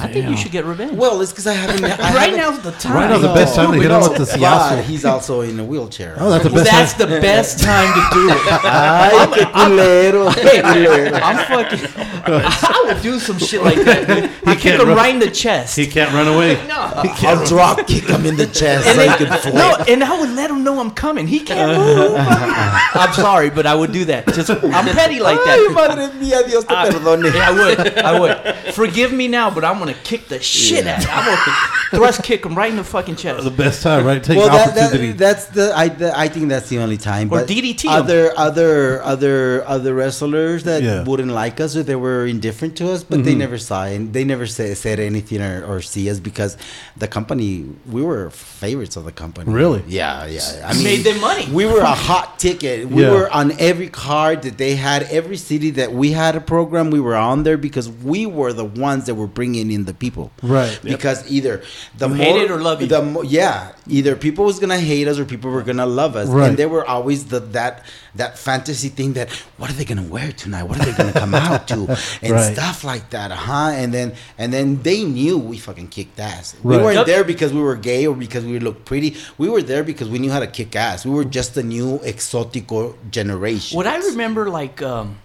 S5: I think you should get revenge.
S4: Well, it's because I haven't. I
S5: right
S4: haven't-
S5: now's the time.
S1: Right now's the best time to hit him with the
S4: But
S1: sillazo.
S4: he's also in a wheelchair.
S1: Oh, that's the best.
S5: that's
S1: time.
S5: the best time to do it.
S4: Ay, qué culero, qué culero.
S5: I'm fucking. I would do some shit like that. dude. I kick
S1: can't
S5: him
S1: run-
S5: right in the chest.
S1: He can't run away.
S5: no.
S4: I'll drop kick him in the chest so
S5: And,
S4: he can flip.
S5: no, and I would let him know I'm coming. He can't move. I'm sorry, but I would do that. Just I'm petty like
S4: Ay,
S5: that.
S4: madre mía, Dios te
S5: I-
S4: perdone.
S5: Yeah, I would. I would. Forgive me now, but I'm gonna kick the shit out. of him. I'm gonna thrust kick him right in the fucking chest.
S1: The best time, right? Take
S4: well, that,
S1: opportunity.
S4: that, that's the I, the I think that's the only time.
S5: Or
S4: But
S5: DDT 'em.
S4: other other other other wrestlers that
S1: Yeah.
S4: wouldn't like us or they were indifferent to us, but they mm-hmm. never saw it. They never say, said anything or, or see us because the company we were favorites of the company.
S1: Really?
S4: Yeah, yeah. I mean,
S5: Made them money.
S4: We were a hot ticket. We
S1: Yeah.
S4: were on every card that they had. Every city that we had a program, we were on there because we were the ones that were bringing in the people.
S1: Right.
S4: Because either the
S5: You
S4: more,
S5: hate it or love you.
S4: The mo- yeah, either people was gonna hate us or people were gonna love us.
S1: Right.
S4: And they were always the that that fantasy thing that what are they gonna wear tonight? What are they gonna come out to? And
S1: Right.
S4: stuff like that, huh? And then and then they knew we fucking kicked ass. We weren't
S5: Yep.
S4: there because we were gay or because we looked pretty. We were there because we knew how to kick ass. We were just the new exotico generation.
S5: What I remember, like, um,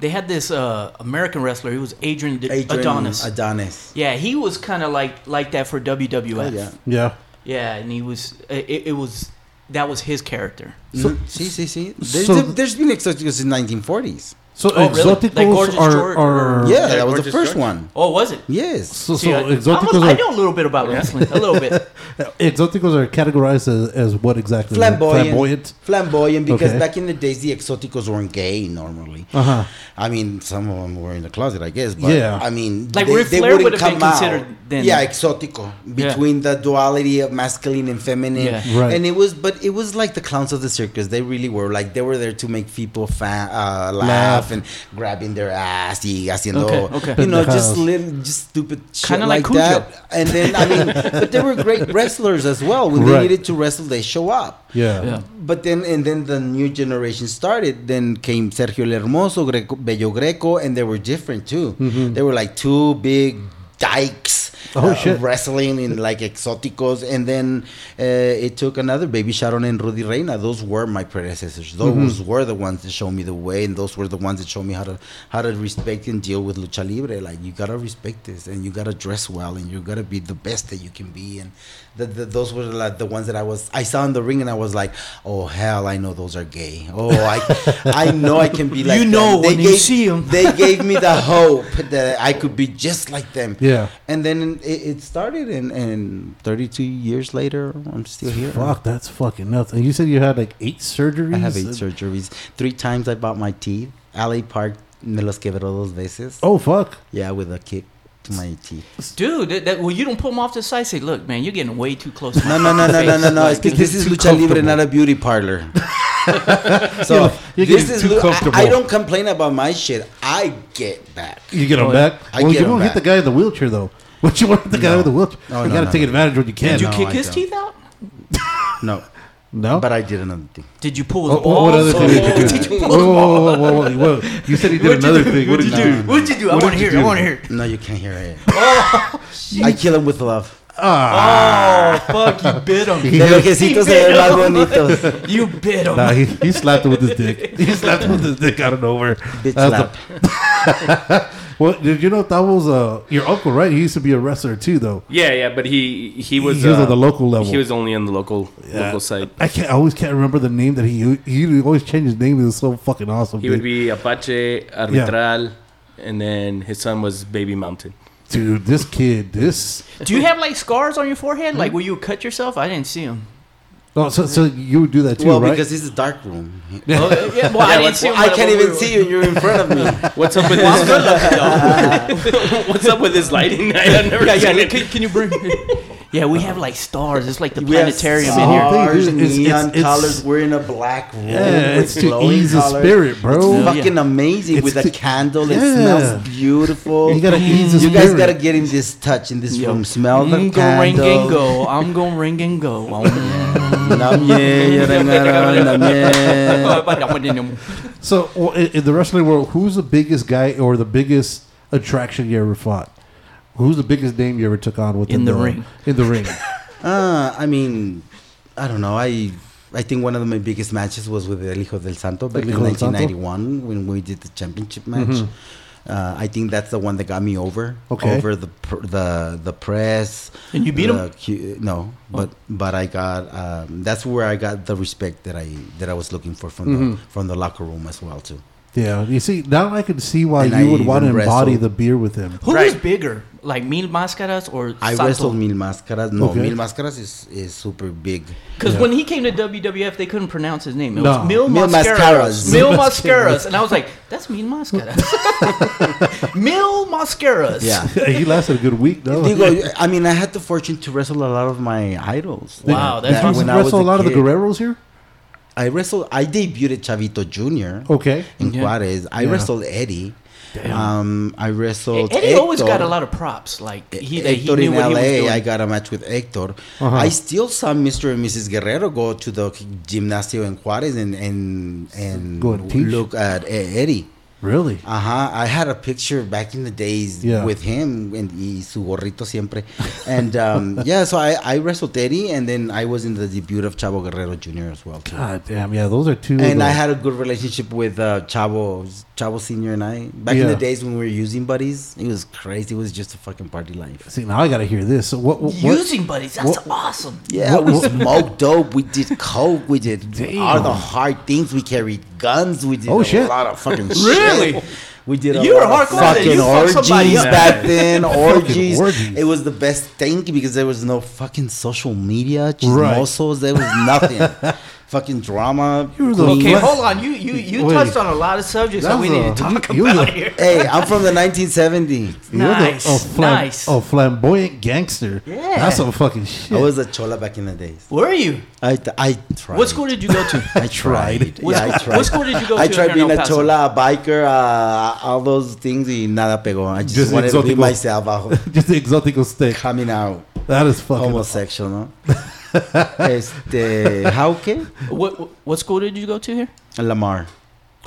S5: they had this uh, American wrestler. He was Adrian, D-
S4: Adrian
S5: Adonis.
S4: Adonis.
S5: yeah, he was kind of like like that for WWF.
S4: Oh, yeah.
S1: yeah.
S5: Yeah, and he was. It, it was that was his character.
S4: So, see, see, see. There's,
S1: so-
S4: there's been exoticos in 1940s.
S1: So
S5: Oh, really? Like Gorgeous
S1: are,
S5: George
S1: are
S4: Yeah,
S3: Yeah,
S4: that was the first
S3: George.
S4: one.
S5: Oh, was it?
S4: Yes.
S1: so, so
S5: See, I,
S1: exoticals
S5: I'm a- I
S1: are
S5: know a little bit about wrestling, a little bit.
S1: exoticals are categorized as, as what exactly?
S4: Flamboyant.
S1: Flamboyant.
S4: Flamboyant because
S1: Okay.
S4: back in the days the exoticos weren't gay normally.
S1: Uh huh.
S4: I mean, some of them were in the closet, I guess. But
S1: Yeah.
S4: I mean,
S5: Like Ric Flair
S4: wouldn't
S5: would have been
S4: come out.
S5: considered then-
S4: Yeah, exotico between the duality of masculine and feminine.
S5: Yeah.
S1: Right.
S4: And it was, but it was like the clowns of the circus. They really were like they were there to make people fa- uh, laugh,
S1: Laugh.
S4: and grabbing their ass y haciendo,
S5: Okay, okay.
S4: you know, just little, just stupid shit
S5: Kinda
S4: like,
S5: like
S4: that. And then I mean, but they were great wrestlers as well. When
S1: Right.
S4: they needed to wrestle, they show up.
S1: Yeah.
S5: Yeah.
S4: But then, and then the new generation started. Then came Sergio El Hermoso, Greco, Bello Greco, and they were different too. Mm-hmm. They were like two big dykes.
S1: Oh,
S4: uh,
S1: shit.
S4: Wrestling in like exoticos, and then uh, it took another baby Sharon and Rudy Reyna. Those were my predecessors. Those were the ones that showed me the way, and those were the ones that showed me how to how to respect and deal with lucha libre. Like you gotta respect this, and you gotta dress well, and you gotta be the best that you can be. And the, the, those were like the ones that I was I saw in the ring, and I was like, oh hell, I know those are gay. Oh, I I know I can be like
S5: You know
S4: them.
S5: when you see 'em.
S4: They gave me the hope that I could be just like them.
S1: Yeah.
S4: And then it, it started, and, and 32 years later, I'm still here.
S1: Fuck, that's fucking nuts. And you said you had like eight surgeries.
S4: I have eight surgeries. Three times I bought my teeth. L.A. Park me los quebró dos veces.
S1: Oh fuck.
S4: Yeah, with a kick to my teeth.
S5: Dude, that, that, well, you don't pull them off the side. Say, look, man, you're getting way too close. To
S4: No,
S5: my
S4: no, no, no, no,
S5: face."
S4: no, no.
S5: Like,
S4: It's because this is lucha libre, not a beauty parlor. so
S1: You're
S4: this
S1: getting
S4: is
S1: too
S4: lu- I,
S1: comfortable.
S4: I don't complain about my shit. I get back.
S1: You get them
S5: Oh,
S1: back.
S4: I
S1: well,
S4: get
S1: you
S4: 'em
S1: won't hit the guy in the wheelchair though. What you want hit the guy
S4: No.
S1: with the wheelchair?
S4: Oh,
S1: you
S4: no,
S1: gotta
S4: no,
S1: take
S4: no.
S1: advantage when you can.
S5: Did you
S4: No,
S5: kick
S4: I
S5: his
S4: don't.
S5: teeth out?
S4: No,
S1: no.
S4: but I did another thing.
S5: Did you pull his
S1: Oh,
S5: balls?
S1: what other thing did you do?
S5: Did you pull his
S1: whoa, whoa, whoa, whoa, whoa. You said he did another
S5: do?
S1: thing. What did you do?
S4: do?
S5: What'd you do? I want to hear. it. I want to hear. it.
S4: No, you can't hear it. Oh, I kill him with love.
S1: Ah.
S5: Oh, fuck! You bit him.
S4: De lejecitos se ven más bonitos.
S5: You bit him.
S1: Nah, he, he slapped him with his dick. He slapped him with his dick out of nowhere.
S4: Bitch
S1: That's
S4: slap.
S1: The- well, did you know that was uh, your uncle, right? He used to be a wrestler too, though.
S3: Yeah, yeah, but he he was
S1: He was
S3: uh,
S1: at the local level.
S3: He was only on the local
S1: Yeah.
S3: local side.
S1: I can't. I always can't remember the name that he he always changed his name. It was so fucking awesome.
S3: He
S1: dude.
S3: would be Apache, Arbitral, and then his son was Baby Mountain.
S1: dude. This kid, this.
S5: Do you have like scars on your forehead, like where you cut yourself? I didn't see them.
S1: Oh, so so you would do that too,
S4: Well,
S1: right?
S4: because this is dark room.
S5: Oh, yeah, well, I didn't see 'em
S4: I can't even see you. You're in front of me.
S3: What's up with this? What's up with this lighting? I've never
S5: Yeah,
S3: seen
S5: yeah.
S3: it.
S5: Can, can you bring? yeah, we have like stars. It's like the
S4: We have
S5: planetarium in here.
S4: stars,
S1: It's- it's-
S4: neon
S1: it's-
S4: colors. We're in a black room.
S1: yeah, it's to ease the spirit, bro.
S4: It's
S5: Yeah.
S4: fucking amazing
S1: It's
S4: with a
S1: to-
S4: candle. It smells beautiful.
S1: You gotta ease the
S4: You guys gotta get in this touch in this
S5: Yo,
S4: room. Smell the
S5: I'm gonna ring and
S4: candle.
S5: go. I'm gonna ring and go.
S4: Nam ye, yarang yarang, nam ye.
S1: So, well, in, in the wrestling world, who's the biggest guy or the biggest attraction you ever fought? Who's the biggest name you ever took on within
S5: In the ring.
S1: In the ring.
S4: Uh, I mean, I don't know. I I think one of my biggest matches was with El Hijo del Santo back
S1: El
S4: in
S1: Hijo del Santo?
S4: 1991 when we did the championship match. Uh, I think that's the one that got me over.
S1: Okay.
S4: Over the pr- the the press.
S5: And you beat him?
S4: the cu- No, but but I got um, that's where I got the respect that I that I was looking for from
S1: Mm-hmm.
S4: the from the locker room as well too.
S1: Yeah, you see, now I can see why
S4: And
S1: you
S4: I
S1: would want to
S4: even
S1: embody
S4: wrestled.
S1: the beer with him.
S5: Who
S3: Right.
S5: was bigger, like Mil Máscaras or
S4: I
S5: Sato?
S4: wrestled Mil Máscaras. No,
S1: Okay.
S4: Mil Máscaras is is super big.
S5: Because
S1: Yeah.
S5: when he came to WWF, they couldn't pronounce his name. It
S1: No.
S5: was Mil,
S4: Mil
S5: Mascaras.
S4: Mascaras.
S5: Mil Mascaras. And I was like, that's Mil Mascaras. Mil Mascaras.
S4: Yeah.
S1: he lasted a good week, though.
S4: Digo, I mean, I had the fortune to wrestle a lot of my idols.
S5: Wow, that's
S4: That
S5: awesome.
S4: when
S1: you
S4: I was
S1: wrestle a lot of the
S4: kid.
S1: Guerreros here.
S4: I wrestled. I debuted Chavito Jr.
S1: Okay.
S4: in
S5: Yeah.
S4: Juarez. I
S1: Yeah.
S4: wrestled Eddie. Um, I wrestled.
S5: Eddie always got a lot of props. Like he, that he
S4: Hector
S5: knew
S4: in
S5: what he
S4: LA,
S5: was doing.
S4: I got a match with Hector.
S1: Uh-huh.
S4: I still saw Mr. and Mrs. Guerrero go to the gymnasio in Juarez and and and
S1: Go
S4: look at Eddie.
S1: Really?
S4: Uh huh. I had a picture back in the days
S1: Yeah.
S4: with him and y su gorrito siempre. And um, yeah, so I, I wrestled Eddie, and then I was in the debut of Chavo Guerrero Jr. as well. Too.
S1: God damn. Yeah, those are two.
S4: And I had a good relationship with uh, Chavo, Chavo Senior, and I. Back in the days when we were using buddies, it was crazy. It was just a fucking party life.
S1: See, now I got to hear this. So what? what, what
S5: Using buddies. That's
S1: what-
S5: awesome.
S4: Yeah,
S1: What-
S4: we smoked dope. We did coke. We did
S1: Damn.
S4: all the hard things. We carried guns. We did
S1: Oh,
S4: a
S1: shit.
S4: lot of fucking
S5: Really?
S4: We did
S5: You were hardcore
S4: fucking
S5: You
S4: orgies back then. orgies.
S1: orgies.
S4: It was the best thing because there was no fucking social media.
S1: Right.
S4: Chismosos. There was nothing. fucking drama.
S1: You were the
S4: queens.
S5: Okay, hold on. You you you
S1: Wait.
S5: touched on a lot of subjects that
S1: That
S5: we
S1: was
S5: need
S1: a-
S5: to talk
S1: you- you
S5: about
S1: a-
S5: here.
S4: Hey, I'm from the 1970s.
S1: You're
S5: Nice,
S1: the, oh, flam-
S5: nice.
S1: Oh, flamboyant gangster.
S5: Yeah.
S1: That's some fucking shit.
S4: I was a chola back in the days.
S5: Were you?
S4: I, I tried.
S5: What school did you go to?
S4: I tried.
S5: What,
S4: yeah, I tried.
S5: what school did you go to?
S4: I tried
S5: here in
S4: being
S5: El
S4: a
S5: Paso?
S4: chola, a biker, uh, all those things, y nada pegó. I just,
S1: Just
S4: wanted to be
S1: exotico.
S4: myself out,
S1: Just the exotico stick.
S4: coming out
S1: That is fucking.
S4: homosexual, ¿no? este?
S5: What, what what school did you go to here?
S4: Lamar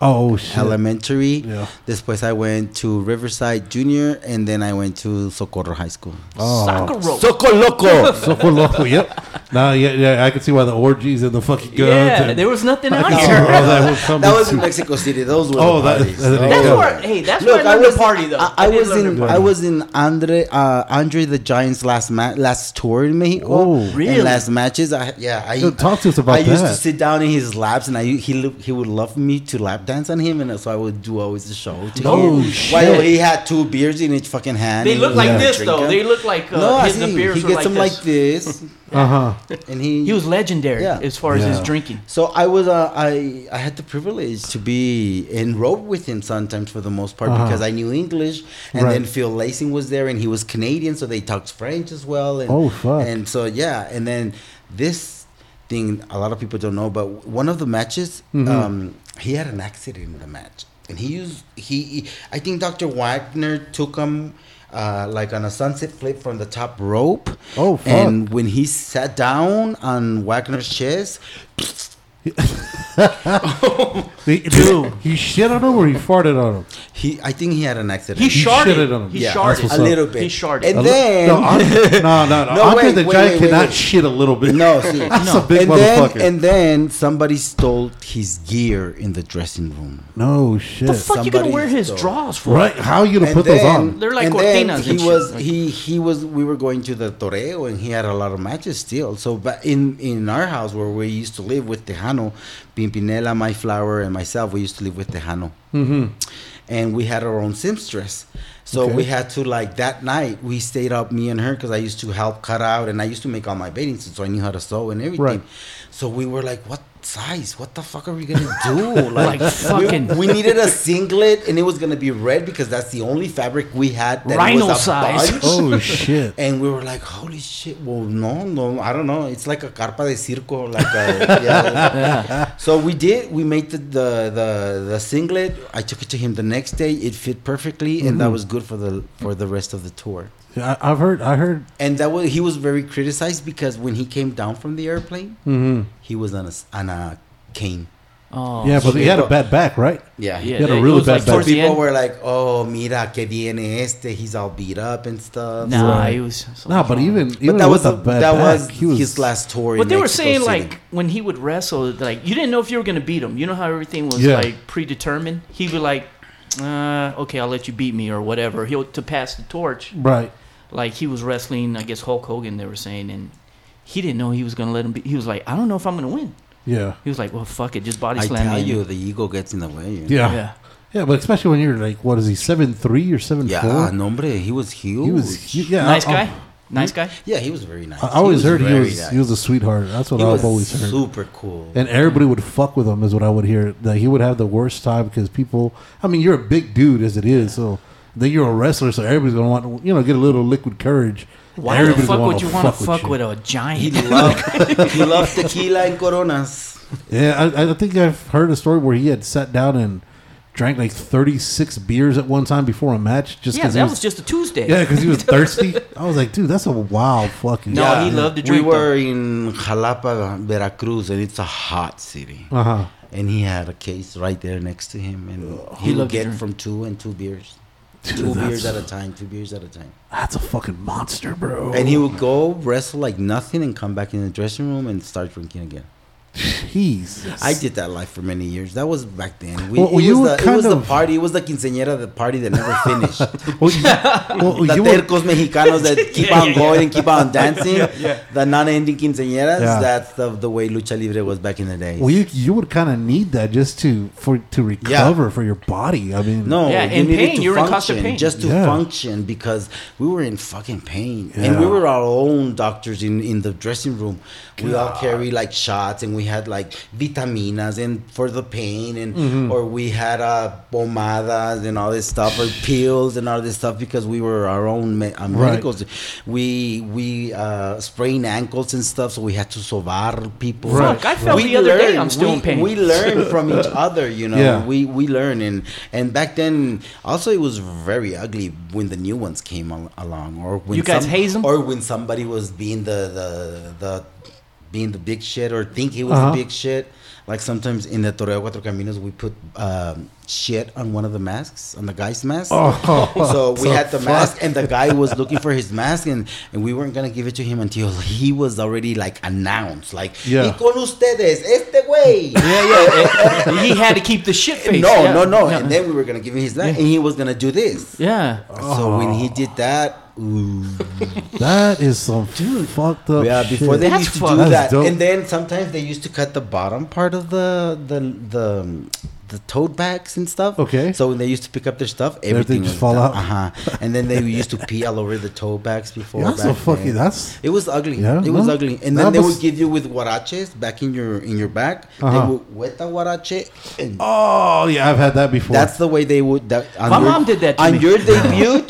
S1: Oh shit.
S4: Elementary.
S1: Yeah.
S4: Después I went to Riverside Junior, and then I went to Socorro High School.
S1: Oh.
S5: Soccer rope.
S4: Soco loco.
S1: Soco loco. Yep. Now, yeah, yeah, I can see why the orgies and the fucking guns.
S5: yeah,
S1: and,
S5: there was nothing out
S1: I can see
S5: here.
S1: where that was
S4: that was in. Mexico City. Those were
S1: Oh,
S4: the
S1: that-
S4: parties.
S1: that-
S4: Those
S1: that-
S5: That's
S4: were-
S5: where, hey, that's
S4: Look,
S5: where I
S4: I was
S5: to party though.
S4: I, I
S5: did
S4: was in. I was in Andre uh, Andre the Giant's last ma- last tour in Mexico.
S1: Oh.
S5: Really?
S4: And last matches, I yeah. I
S1: Yo, talk to us about
S4: I used to sit down in his laps, and I he he would love me to lap dance on him, and so I would do always the show. To
S1: Oh,
S4: him.
S1: shit.
S4: While he had two beers in each fucking hand.
S5: They look like
S4: was
S5: this
S4: drinking.
S5: though. They look like uh,
S4: no,
S5: his, the
S4: see.
S5: beers
S4: He
S5: were
S4: gets
S5: like
S4: them
S5: this.
S4: like this,
S1: Uh huh.
S4: and he
S5: He was legendary
S4: Yeah.
S5: as far as his drinking.
S4: So I was uh, I I had the privilege to be in enrolled with him sometimes for the most part
S1: Uh-huh.
S4: because I knew English and
S1: Right.
S4: then Phil Lacing was there and he was Canadian so they talked French as well and
S1: Oh, fuck.
S4: and so yeah and then this thing a lot of people don't know but one of the matches
S1: Mhm.
S4: um, he had an accident in the match and he used he, he I think Dr. Wagner took him uh, like on a sunset flip from the top rope
S1: Oh, fuck.
S4: and when he sat down on Wagner's chest
S1: He,
S5: Dude.
S1: he shit on him or he farted on him.
S4: He, I think he had an accident.
S5: He,
S1: He
S5: sharted.
S1: on him.
S5: He
S1: Yeah,
S5: sharted.
S1: that's what's
S4: a
S1: up.
S4: little bit.
S5: He sharted.
S4: And
S1: A
S4: then
S1: no, Andre, no, no, no.
S4: No,
S1: Andre
S4: wait,
S1: the
S4: wait,
S1: Giant
S4: wait,
S1: cannot
S4: wait.
S1: shit a little bit.
S4: no, see,
S1: That's a big
S4: and
S1: motherfucker.
S4: then and then somebody stole his gear in the dressing room.
S1: no shit.
S5: the fuck you gonna wear his
S4: stole.
S5: drawers for?
S1: Right? How are you gonna
S4: And
S1: put those on?
S5: They're like
S4: and then
S5: cortinas
S4: he
S5: and shit.
S4: was
S5: Like-
S4: he he was we were going to the toreo and he had a lot of matches still. So but in in our house where we used to live with Tejano, Pimpinela, May Flower, and myself, we used to live with Tejano.
S1: Mm-hmm.
S4: and we had our own seamstress. So
S1: Okay.
S4: we had to like that night we stayed up me and her because I used to help cut out and I used to make all my bathing suits so I knew how to sew and everything.
S1: Right.
S4: So we were like, what size? What the fuck are we gonna do?
S5: Like fucking-
S4: We, we needed a singlet and it was gonna be red because that's the only fabric we had. That
S5: Rhino
S4: was a
S5: size.
S4: bunch.
S1: Oh shit.
S4: And we were like, holy shit. Well, no, no, I don't know. It's like a carpa de circo. Like a, yeah. So we did. We made the, the, the, the singlet. I took it to him the next day. It fit perfectly. And that mm-hmm. was good for the, for the rest of the tour.
S1: I, I've heard. I heard.
S4: And that was, he was very criticized because when he came down from the airplane,
S1: Mm-hmm.
S4: he was on a, s- on a cane.
S5: Oh,
S1: Yeah, but he had a bad back, right?
S4: Yeah.
S5: yeah.
S1: had a really bad
S5: like
S1: back.
S5: towards
S4: People were like, oh, mira, que viene este. He's all beat up and stuff.
S5: Nah,
S1: Right.
S5: he was. so
S1: No, but even even
S4: But that
S1: with
S4: was,
S1: a bad
S4: that
S1: back,
S4: was
S1: he was
S4: his last tour.
S5: But
S4: in
S5: they were saying
S4: City.
S5: like when he would wrestle, like you didn't know if you were gonna beat him. You know how everything was
S1: Yeah.
S5: like predetermined. He would like uh, okay, I'll let you beat me or whatever. He'll to pass the torch.
S1: Right.
S5: Like he was wrestling, I guess Hulk Hogan. They were saying, and he didn't know he was gonna let him. Be, he was like, I don't know if I'm gonna win.
S1: Yeah.
S5: He was like, well, fuck it, just body
S4: I
S5: slam
S4: tell
S5: me.
S4: you, the ego gets in the way. you know?
S1: Yeah. Yeah.
S5: yeah.
S1: but especially when you're like, what is he, seven three or seven
S4: Yeah,
S1: four?
S4: nombre, he was huge.
S1: He was, hu- yeah.
S5: nice
S1: I,
S5: guy, nice guy.
S4: Yeah, he was very nice.
S1: I, I always
S4: He
S1: heard he was
S4: nice.
S1: he was a sweetheart. That's what
S4: He
S1: I've
S4: was
S1: always heard.
S4: super cool.
S1: And everybody would fuck with him, is what I would hear. That he would have the worst time because people. I mean, you're a big dude as it is, so then you're a wrestler, so everybody's gonna want to, you know, get a little liquid courage.
S5: Why the fuck would you want to fuck
S1: you.
S5: with a giant?
S4: he
S5: giant?
S4: loved he loved tequila and coronas.
S1: Yeah, I, I think I've heard a story where he had sat down and drank like 36 beers at one time before a match, just
S5: yeah,
S1: because
S5: that
S1: he
S5: was just a Tuesday.
S1: yeah, because he was thirsty. I was like, dude, that's a wild fucking.
S5: No, he loved to drink,
S4: We were in Jalapa, Veracruz, and it's a hot city.
S1: Uh huh.
S4: And he had a case right there next to him, and
S5: He
S4: he would
S5: loved
S4: get from two and two beers,
S1: Dude,
S4: two beers at a time, two beers at a time.
S1: That's a fucking monster, bro.
S4: And he would go wrestle like nothing and come back in the dressing room and start drinking again.
S1: Jesus.
S4: I did that life for many years. That was back then. We,
S1: Well,
S4: it,
S1: you
S4: was
S1: were
S4: the, it was
S1: kind
S4: the party. It was the quinceañera, the party that never finished.
S1: well, you, well,
S4: the
S1: you were,
S4: tercos mexicanos that keep on going and keep on dancing. The non-ending quinceañeras.
S1: Yeah.
S4: That's the, the way lucha libre was back in the day.
S1: well, you, you would kind of need that just to for to recover for your body. I mean,
S4: No,
S5: Yeah,
S4: you
S5: in
S4: needed
S5: pain.
S4: to
S5: You were in
S4: function,
S5: constant pain.
S4: just to
S1: Yeah.
S4: function because we were in fucking pain, and we were our own doctors in in the dressing room. We all carry like shots, and we had like vitaminas and for the pain, and
S1: Mm-hmm.
S4: or we had uh, pomadas and all this stuff, or pills and all this stuff because we were our own me- uh,
S1: Right.
S4: We we uh, sprained ankles and stuff, so we had to sovar people.
S1: Right.
S5: Fuck, I felt the other day I'm still
S4: we,
S5: in pain.
S4: We learn from each other, you know.
S1: Yeah.
S4: We we learn and and back then also it was very ugly when the new ones came al- along or when
S5: You guys
S4: some-
S5: haze 'em?
S4: or when somebody was being the the the being the big shit or think he was
S1: Uh-huh.
S4: the big shit. Like sometimes in the Toreo Cuatro Caminos, we put um, shit on one of the masks, on the guy's mask.
S1: Oh,
S4: so we
S1: so
S4: had the
S1: fuck.
S4: mask, and the guy was looking for his mask, and, and we weren't gonna give it to him until he was already like announced, like,
S1: Yeah.
S4: "Y con ustedes, este güey."
S5: Yeah, yeah. he had to keep the shit face.
S4: No,
S5: yeah.
S4: no, no.
S5: Yeah.
S4: And then we were gonna give him his mask, and he was gonna do this.
S5: yeah.
S4: So when he did that, ooh,
S1: that is some fucked up.
S4: yeah. Before
S1: shit.
S4: they
S5: That's
S4: used to
S5: fucked.
S4: do
S1: That's
S4: that,
S1: dope.
S4: and then sometimes they used to cut the bottom part of the the the. the tote bags and stuff.
S1: Okay.
S4: So when they used to pick up their stuff, everything
S1: just fall out.
S4: Uh huh. And then they used to pee all over the tote bags before.
S1: That's
S4: back
S1: a fucking. That's
S4: It was ugly.
S1: Yeah,
S4: it was
S1: no.
S4: ugly. And
S1: That
S4: then they
S1: was-
S4: would give you with huaraches back in your in your back.
S1: Uh-huh.
S4: They would wet the huarache. And
S1: oh yeah, I've had that before.
S4: that's the way they would. That, on
S5: My
S4: your,
S5: mom did that to
S4: on
S5: me.
S4: your debut.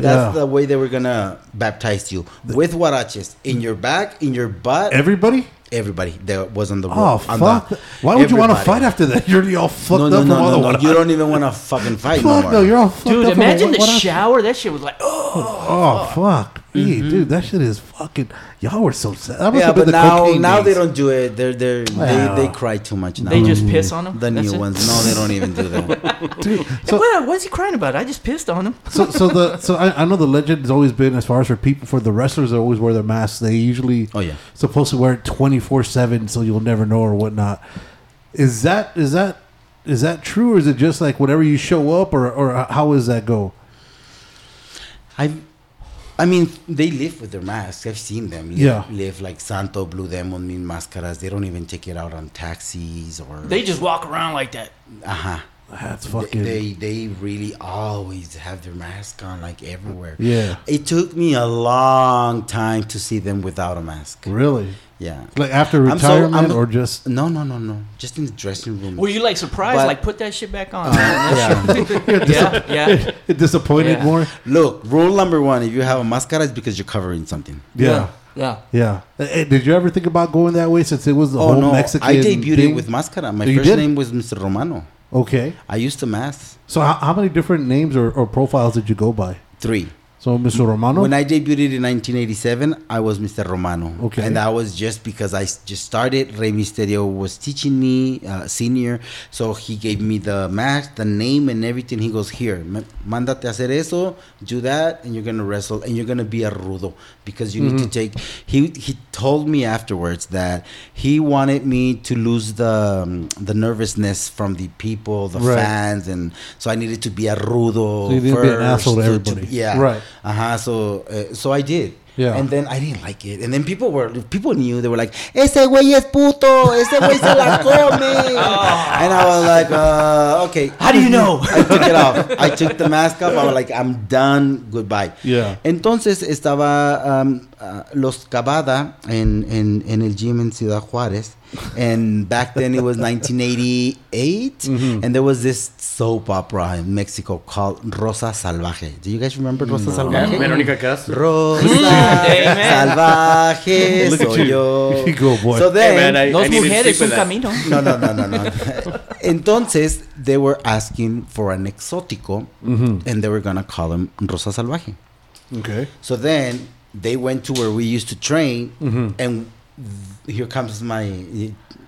S4: That's
S1: Yeah.
S4: the way they were gonna baptize you with huaraches in your back, in your butt.
S1: everybody.
S4: everybody that was on the
S1: Oh
S4: road. on
S1: fuck!
S4: the-
S1: Why would you want to fight after that? You're already all fucked
S4: No,
S1: up
S4: no, no, no, no. You don't even want to fucking fight
S1: Fuck
S4: more.
S1: no, you're all fucked
S5: Dude,
S1: up from
S5: imagine
S1: what-
S5: the shower. That shit was like, oh.
S1: Oh fuck! Yeah, dude, that shit is fucking. Y'all were so sad. That must
S4: Mm-hmm. Yeah,
S1: have been
S4: but
S1: the
S4: now now
S1: days.
S4: they don't do it. They're they're
S1: Well.
S4: they, they cry too much now.
S5: They just piss on them.
S4: the
S5: That's
S4: new
S5: it?
S4: ones. No, they don't even do that.
S1: Dude, so,
S5: what, what's he crying about? I just pissed on him.
S1: so, so the so I, I know the legend has always been as far as for people for the wrestlers that always wear their masks. They usually
S4: Oh, yeah.
S1: supposed to wear it twenty four seven, so you'll never know or whatnot. Is that is that is that true, or is it just like whatever you show up, or or how does that go?
S4: I, I mean, they live with their masks. I've seen them. Live,
S1: Yeah.
S4: live like Santo Blue Demon Mil Máscaras. They don't even take it out on taxis or.
S5: They just walk around like that.
S4: Uh huh.
S1: That's
S4: They,
S1: fucking
S4: they they really always have their mask on like everywhere.
S1: yeah,
S4: It took me a long time to see them without a mask.
S1: really.
S4: Yeah.
S1: Like after
S4: I'm so-
S1: retirement,
S4: I'm-
S1: or just
S4: No, no, no, no. Just in the dressing room.
S5: Were you like surprised?
S4: But-
S5: like put that shit back on.
S4: yeah.
S5: yeah, yeah.
S1: disappointed
S5: Yeah.
S1: more.
S4: Look, rule number one: if you have a mascara, it's because you're covering something.
S1: Yeah.
S5: Yeah.
S1: Yeah. Eh, Did you ever think about going that way since it was the
S4: Oh
S1: whole
S4: no,
S1: Mexican
S4: I debuted
S1: thing?
S4: with mascara. My
S1: you
S4: first
S1: did?
S4: name was Mr. Romano.
S1: Okay.
S4: I used to mask
S1: So how, how many different names or, or profiles did you go by?
S4: three.
S1: So, Mr. Romano.
S4: When I debuted in 1987, I was Mr. Romano.
S1: Okay.
S4: And that was just because I just started. Rey Mysterio was teaching me, uh, senior. So he gave me the match, the name, and everything. He goes, Here, mándate hacer eso, do that, and you're going to wrestle, and you're going to be a rudo because you need to take. He, he told me afterwards that he wanted me to lose the, um, the nervousness from the people, the
S1: Right.
S4: fans, and so I needed to be a rudo.
S1: So you didn't be an
S4: first
S1: asshole to
S4: to- to-
S1: everybody.
S4: yeah.
S1: Right.
S4: Uh-huh. So uh, so I did.
S1: Yeah.
S4: And then I didn't like it. And then people were people knew they were like, Ese güey es puto, ese güey se la come. And I was like, uh, okay.
S5: How do you know?
S4: I took it off. I took the mask off. I was like, I'm done. Goodbye.
S1: Yeah.
S4: Entonces estaba um, uh, Los Cavada in, en, en el gym en Ciudad Juárez. And back then it was 1988. And there was this soap opera in Mexico called Rosa Salvaje. Do you guys remember Rosa Salvaje?
S3: Verónica Castro.
S4: Rosa Salvaje
S1: Look at
S4: soy
S1: you.
S4: yo.
S1: You go, boy.
S4: So
S3: Hey,
S4: then,
S3: man, I-
S5: Dos
S3: need to
S5: mujeres, un
S3: that.
S5: camino.
S4: no, no, no, no, no. Entonces, they were asking for an exótico, and they were gonna call him Rosa Salvaje.
S1: okay.
S4: So then they went to where we used to train,
S1: Mm-hmm.
S4: and here comes my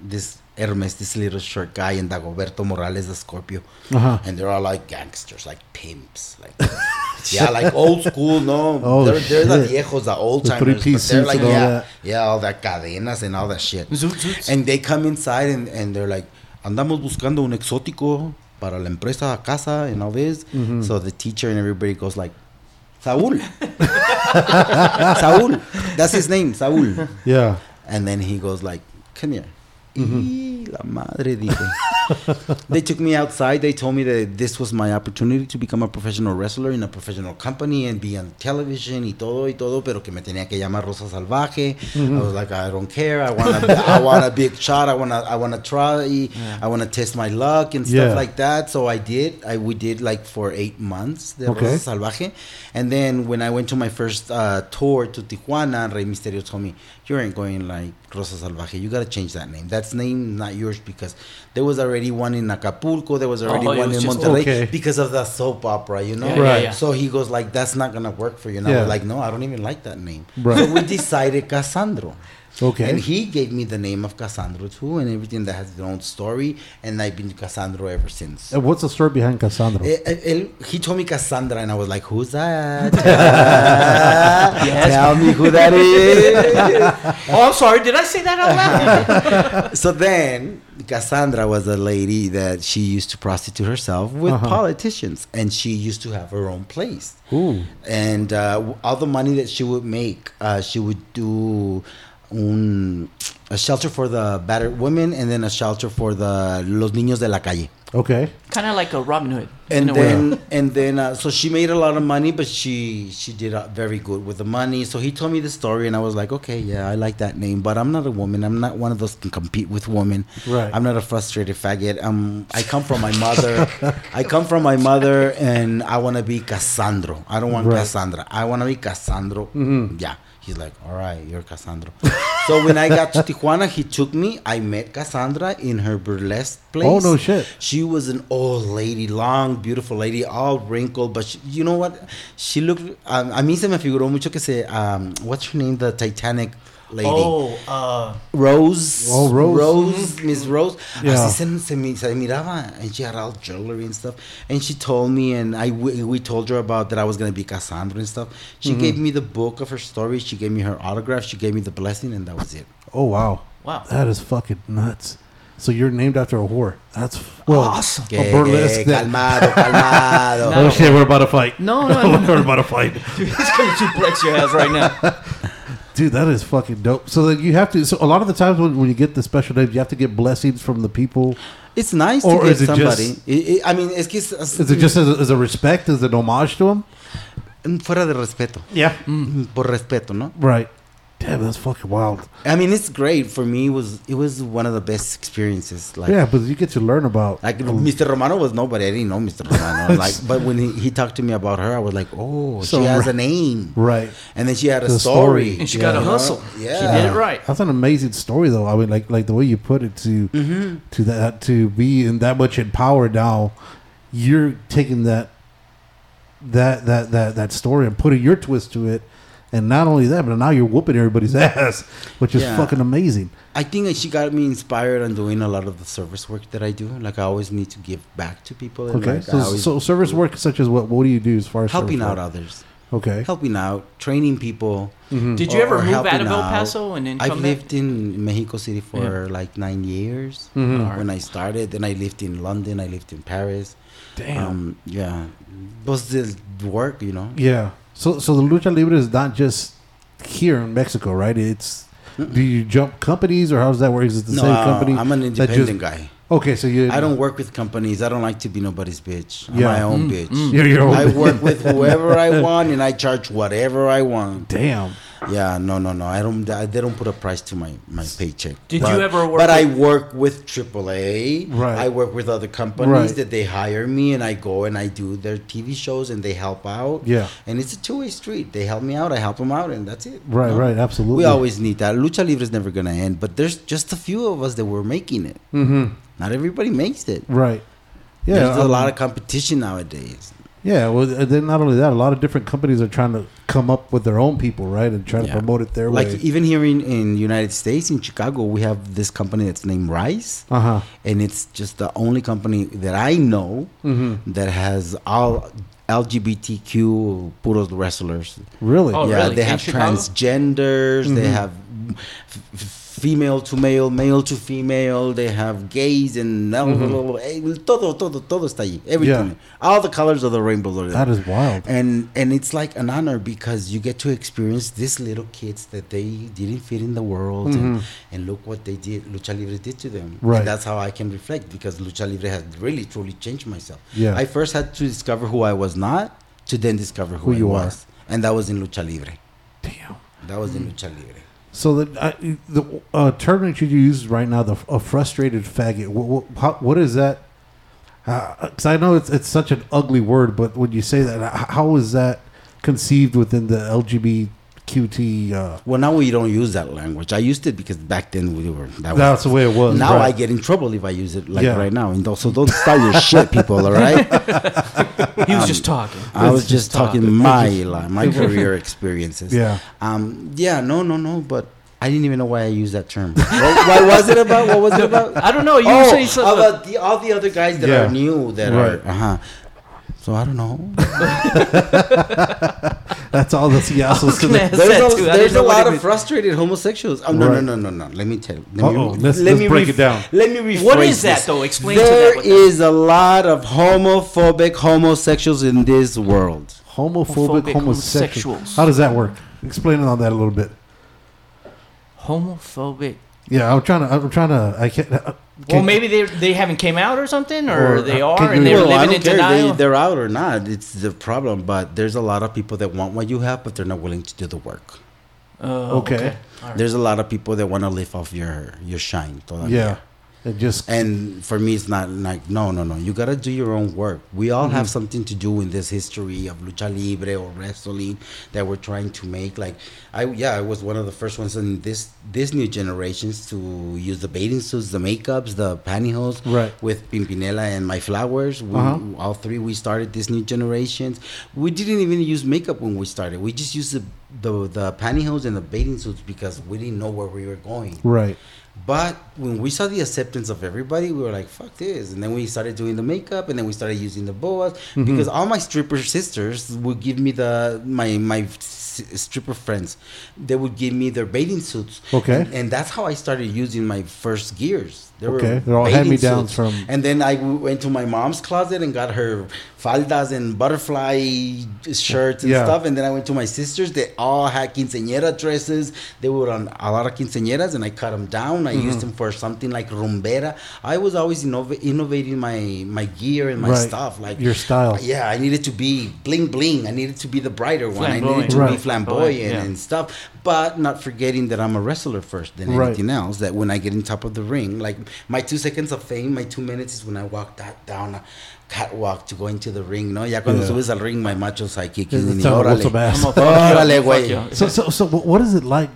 S4: this Hermes, this little short guy, and Dagoberto Morales, the Scorpio,
S1: Uh-huh.
S4: and they're all like gangsters, like pimps, like yeah, like old school. No,
S1: Oh,
S4: they're, they're the viejos, the old
S1: The
S4: timers.
S1: three-piece
S4: They're like
S1: and
S4: yeah,
S1: that.
S4: yeah, all that cadenas and all that shit. And they come inside and, and they're like, andamos buscando un exótico para la empresa casa and all this.
S1: Mm-hmm.
S4: So the teacher and everybody goes like, Saúl. Saúl. That's his name, Saúl.
S1: Yeah.
S4: And then he goes like, come here.
S1: Mm-hmm.
S4: Y la madre dije. they took me outside. They told me that this was my opportunity to become a professional wrestler in a professional company and be on television y todo y todo, pero que me tenía que llamar Rosa Salvaje.
S1: Mm-hmm.
S4: I was like, I don't care. I want a, I want a big shot. I want to I want to try. I want to test my luck and stuff
S1: Yeah.
S4: like that. So I did. I we did like for eight months the
S1: Okay.
S4: Rosa Salvaje. And then when I went to my first uh, tour to Tijuana, Rey Mysterio told me, "You ain't going like Rosa Salvaje. You gotta change that name. That's name not yours because there was already one in Acapulco. There was already
S5: Oh, it
S4: one
S5: was
S4: in
S5: just-
S4: Monterrey
S1: Okay.
S4: because of the soap opera, you know.
S5: Yeah, yeah,
S1: Right.
S5: yeah.
S4: So he goes like, "That's not gonna work for you." And I
S1: Yeah.
S4: was like, "No, I don't even like that name."
S1: Right.
S4: So we decided Cassandro.
S1: Okay.
S4: And he gave me the name of Cassandro too, and everything that has its own story, and I've been Cassandro ever since.
S1: And what's the story behind Cassandra?
S4: Eh, eh, él- he told me Cassandra, and I was like, "Who's that?
S5: Yes.
S4: Tell me who that is."
S5: Oh, I'm sorry. Did I say that out loud?
S4: so then, Cassandra was a lady that she used to prostitute herself with
S1: Uh-huh.
S4: politicians, and she used to have her own place.
S1: Ooh.
S4: And uh, all the money that she would make, uh, she would do un, a shelter for the battered women, and then a shelter for the los niños de la calle.
S1: Okay.
S5: kind of like a Robin Hood. in
S4: and
S5: a way.
S4: then and then uh, so she made a lot of money but she she did uh, very good with the money so he told me the story and i was like okay yeah i like that name but i'm not a woman i'm not one of those can compete with women
S1: Right.
S4: i'm not a frustrated faggot um i come from my mother i come from my mother and i want to be cassandro i don't want
S1: Right.
S4: cassandra i want to be cassandro yeah he's like all right you're Cassandra. so when i got to tijuana he took me i met cassandra in her burlesque place
S1: Oh, no shit.
S4: she was an old lady, long, beautiful lady, all wrinkled. But she, you know what? She looked. Um, a mí se me figuró mucho que se. Um, what's her name? The Titanic lady.
S5: oh, uh,
S4: Rose.
S1: Oh, Rose.
S4: Rose. Miss Rose.
S1: Yeah.
S4: Así se, se, mi- se miraba. And she had all jewelry and stuff. And she told me, and I we, we told her about that I was gonna be Cassandra and stuff. She
S1: Mm-hmm.
S4: gave me the book of her story. She gave me her autograph. She gave me the blessing, and that was it.
S1: Oh wow.
S5: Wow.
S1: That is fucking nuts. So you're named after a whore. That's well,
S5: Awesome.
S1: A burlesque.
S4: que-
S1: that-
S4: calmado, calmado.
S1: oh shit, we're about to fight.
S5: No, no, no.
S1: we're about to fight.
S5: He's gonna suplex your ass right now.
S1: Dude, that is fucking dope. So that you have to. So a lot of the times when, when you get the special names, you have to get blessings from the people.
S4: It's nice
S1: Or
S4: to get somebody.
S1: just-
S4: I- I- I mean, es que es,
S1: Is it just as a, as a respect, as an homage to them?
S4: Mm, fuera de respeto?
S1: Yeah.
S4: Mm, por respeto, ¿no?
S1: Right. Damn, that's fucking wild.
S4: I mean, it's great for me. It was it was one of the best experiences. Like,
S1: yeah, but you get to learn about.
S4: like Mr. Romano was nobody. I didn't know Mr. Romano. like, but when he, he talked to me about her, I was like, oh,
S1: So
S4: she has
S1: right-
S4: a name,
S1: Right.
S4: and then she had a
S1: The
S4: story,
S1: story.
S5: And she got a hustle.
S4: Yeah,
S5: She did it right.
S1: That's an amazing story, though. I mean, like like the way you put it to
S4: Mm-hmm.
S1: to that to be in that much in power now. You're taking that that that that that story and putting your twist to it. And not only that, but now you're whooping everybody's ass, which is
S4: Yeah.
S1: fucking amazing.
S4: I think that she got me inspired on doing a lot of the service work that I do. Like I always need to give back to people. and,
S1: Okay,
S4: like,
S1: so so service work such as what? What do you do as far as
S4: helping out
S1: work?
S4: others,
S1: Okay,
S4: helping out, training people.
S5: Did you
S4: or-
S5: ever
S4: or
S5: move out
S4: helping
S5: of El
S4: out.
S5: Paso and then
S4: I've
S5: come
S4: lived in Mexico City for like nine years
S1: Mhm.
S4: when I started. Then I lived in London. I lived in Paris.
S1: damn.
S4: Um, yeah, was the work, you know.
S1: yeah. So so the lucha libre is not just here in Mexico, right? It's do you jump companies or how does that work? Is it the
S4: No,
S1: same company?
S4: I'm an independent guy.
S1: Okay, so you
S4: I don't work with companies. I don't like to be nobody's bitch. I'm
S1: Yeah.
S4: my own
S5: Mm,
S4: bitch.
S5: mm.
S1: You're your own.
S4: I work with whoever I want, and I charge whatever I want.
S1: Damn.
S4: Yeah, no, no, no. I don't. I, they don't put a price to my my paycheck.
S5: Did
S4: But-
S5: you ever work
S4: But I work with AAA.
S1: Right.
S4: I work with other companies
S1: Right.
S4: that they hire me, and I go and I do their TV shows, and they help out.
S1: Yeah.
S4: And it's a two way street. They help me out, I help them out, and that's it.
S1: Right,
S4: No?
S1: right, absolutely.
S4: We always need that. Lucha Libre is never gonna end, but there's just a few of us that were making it.
S1: Mm-hmm.
S4: Not everybody makes it.
S1: Right. Yeah.
S4: There's a
S1: um,
S4: lot of competition nowadays.
S1: Yeah. Well, then not only that, a lot of different companies are trying to come up with their own people, right, and try to promote it their
S4: Like
S1: way.
S4: Like even here in in United States, in Chicago, we have this company that's named Rise,
S1: Uh huh.
S4: and it's just the only company that I know
S1: Mm-hmm.
S4: that has all LGBTQ puros wrestlers.
S1: Really?
S5: Oh,
S4: yeah,
S5: really?
S4: they
S5: In
S4: have
S5: Chicago?
S4: transgenders. They
S1: Mhm.
S4: have f- f- female to male, male to female. They have gays and
S1: Mhm.
S4: eh, todo, todo, todo está allí. Everything,
S1: Yeah.
S4: all the colors of the rainbow are there.
S1: That is wild.
S4: and and it's like an honor because you get to experience these little kids that they didn't fit in the world
S1: Mhm.
S4: and, and look what they did lucha libre did to them
S1: Right.
S4: and that's how i can reflect because lucha libre has really truly changed myself
S1: Yeah.
S4: i first had to discover who i was not to then discover who,
S1: Who
S4: I
S1: you
S4: was and that was in lucha libre
S1: Damn.
S4: that was in lucha libre
S1: So the the uh, term that you use right now, the a frustrated faggot. What what, how, what is that? Because I know it's it's such an ugly word, but when you say that, how is that conceived within the LGBTQT? Uh,
S4: well now we don't use that language i used it because back then we were that was
S1: that's the way it was.
S4: now
S1: right.
S4: I get in trouble if I use it like
S1: Yeah.
S4: right now, and also don't start your shit, people. All right,
S5: He was just talking.
S4: I was just talking my li my career experiences.
S1: Yeah.
S4: Um. Yeah. No. No. No. But I didn't even know why I used that term. what, what was it about? What was it about?
S5: I don't know. You
S4: oh,
S5: say something.
S4: about the, all the other guys that
S1: Yeah.
S4: are new that
S1: Right.
S4: are. Uh huh. So I don't know.
S1: That's all the Siasos to
S5: gonna
S1: the.
S4: There's a, there's a lot of frustrated homosexuals. Oh no
S1: Right.
S4: no no no no. Let me tell. Let me,
S1: Uh-oh, let's- let's break it down.
S4: Let me rephrase
S5: What is that,
S4: this.
S5: though? Explain to
S4: There
S5: that what that-
S4: is a lot of homophobic homosexuals in this world.
S1: Homophobic,
S5: Homophobic homosexuals.
S1: How does that work? Explain on that a little bit.
S5: Homophobic.
S1: Yeah, I'm trying to. I'm trying to. I can't. Uh,
S5: Well,
S1: can-
S5: maybe they they haven't came out or something, or,
S1: Or,
S5: they
S1: uh,
S5: are and they're
S4: well, I
S5: living
S4: don't
S5: in
S4: care
S5: denial.
S4: they, they're out or not. It's the problem. But there's a lot of people that want what you have, but they're not willing to do the work.
S5: Oh,
S1: Okay.
S5: All right.
S4: There's a lot of people that want to live off your your shine. todavía.
S1: yeah, it just.
S4: And for me, it's not like no, no, no. You gotta do your own work. We all have
S1: Mm-hmm.
S4: something to do in this history of lucha libre or wrestling that we're trying to make. Like I, yeah, I was one of the first ones in this this new generations to use the bathing suits, the makeups, the pantyhose,
S1: Right.
S4: With Pimpinela and May Flowers, we,
S1: Uh-huh.
S4: all three we started this new generations. We didn't even use makeup when we started. We just used the the, the pantyhose and the bathing suits because we didn't know where we were going.
S1: right.
S4: But when we saw the acceptance of everybody, we were like, "Fuck this!" And then we started doing the makeup, and then we started using the boas
S1: Mm-hmm.
S4: because all my stripper sisters would give me the my my stripper friends. They would give me their bathing suits.
S1: Okay.
S4: and, and that's how I started using my first gears. They
S1: Okay, they're all
S4: bathing
S1: hand-me-downs
S4: suits.
S1: from-
S4: And then I went to my mom's closet and got her faldas and butterfly shirts and
S1: Yeah.
S4: stuff. And then I went to my sisters. They all had quinceañera dresses. They were on a lot of quinceañeras, and I cut them down. I
S1: Mm-hmm.
S4: used them for something like rumbera. I was always innov- innovating my my gear and my
S1: Right.
S4: stuff. Like
S1: Your style.
S4: Yeah, I needed to be bling bling. I needed to be the brighter one. I needed to be
S1: Right.
S4: Flamboyant
S5: Yeah.
S4: and stuff. But not forgetting that I'm a wrestler first than
S1: Right.
S4: anything else. That when I get in top of the ring, like my two seconds of fame, my two minutes is when I walk that down a catwalk to go into the ring. No, ya cuando
S1: Yeah.
S4: subes al ring, my macho psychic.
S1: Yeah,
S4: y
S1: that's
S4: ni
S1: how-
S4: órale.
S1: the best?
S5: I'm a fuck you,
S4: Órale, güey.
S1: So, so, so, what is it like?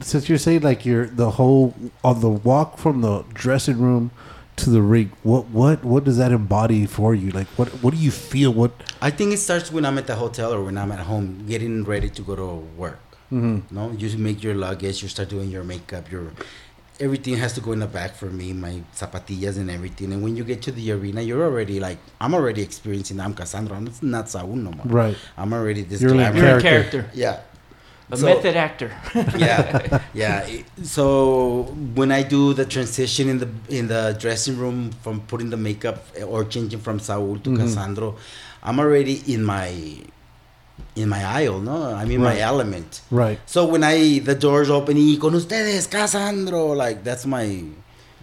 S1: Since you're saying like you're the whole on the walk from the dressing room, to the ring, what what what does that embody for you? Like what what do you feel? What
S4: I think it starts when I'm at the hotel or when I'm at home getting ready to go to work.
S1: Mm-hmm.
S4: No, you make your luggage, you start doing your makeup, your everything has to go in the back for me, my zapatillas and everything. And when you get to the arena, you're already like, I'm already experiencing. I'm Cassandra. I'm not Saul no more.
S1: right?
S4: I'm already this
S1: You're like
S4: glamour.
S5: You're a
S1: Character.
S5: character,
S4: Yeah.
S5: A
S4: So-
S5: method actor.
S4: yeah, yeah. So when I do the transition in the in the dressing room from putting the makeup or changing from Saul to
S1: Mhm.
S4: Cassandro, I'm already in my in my aisle. No, I'm in my element.
S1: Right.
S4: So when I the doors open, y con ustedes, Cassandro, like that's my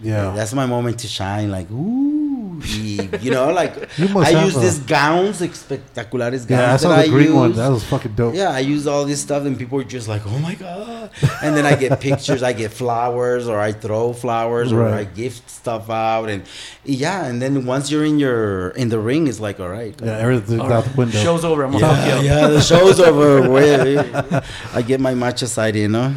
S1: Yeah.
S4: that's my moment to shine. Like ooh, y, you know, like
S1: You must
S4: I use
S1: a-
S4: these gowns, espectaculares gowns
S1: yeah, I saw
S4: that
S1: the
S4: I
S1: green
S4: use.
S1: one. That was fucking dope.
S4: Yeah, I use all this stuff, and people are just like, "Oh my god!" And then I get pictures, I get flowers, or I throw flowers, or I gift stuff out, and yeah. And then once you're in your in the ring, it's like, all right,
S1: Yeah, everything's
S5: All
S1: out
S5: right.
S1: the window.
S5: Show's over. I'm gonna fuck you
S4: yeah, yeah, the show's over. Wait, I get my matcha side you know.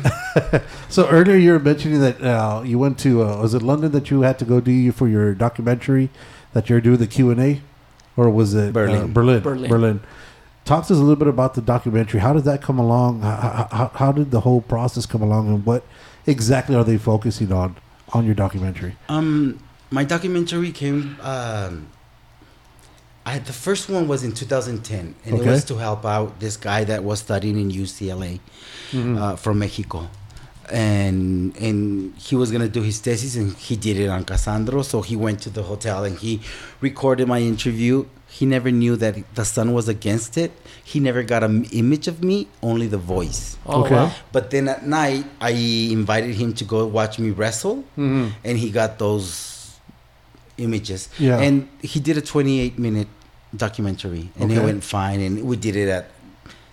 S1: So earlier you were mentioning that uh, you went to uh, was it London that you had to go do for your documentary that you're doing the Q and A, or was it uh,
S4: Berlin.
S1: Berlin.
S5: Berlin.
S1: Berlin. Talk to us a little bit about the documentary. How did that come along? How, how, how did the whole process come along, and what exactly are they focusing on on your documentary?
S4: Um, my documentary came. Um, I the first one was in 2010, and
S1: Okay.
S4: it was to help out this guy that was studying in UCLA
S1: Mm-hmm.
S4: uh, from Mexico, and and he was gonna do his thesis, and he did it on Cassandro. So he went to the hotel and he recorded my interview. He never knew that the sun was against it. He never got an image of me, only the voice.
S5: Oh,
S1: Okay.
S5: wow.
S4: But then at night, I invited him to go watch me wrestle,
S1: Mhm.
S4: and he got those images.
S1: Yeah.
S4: And he did a 28 minute documentary, and it went fine. And we did it at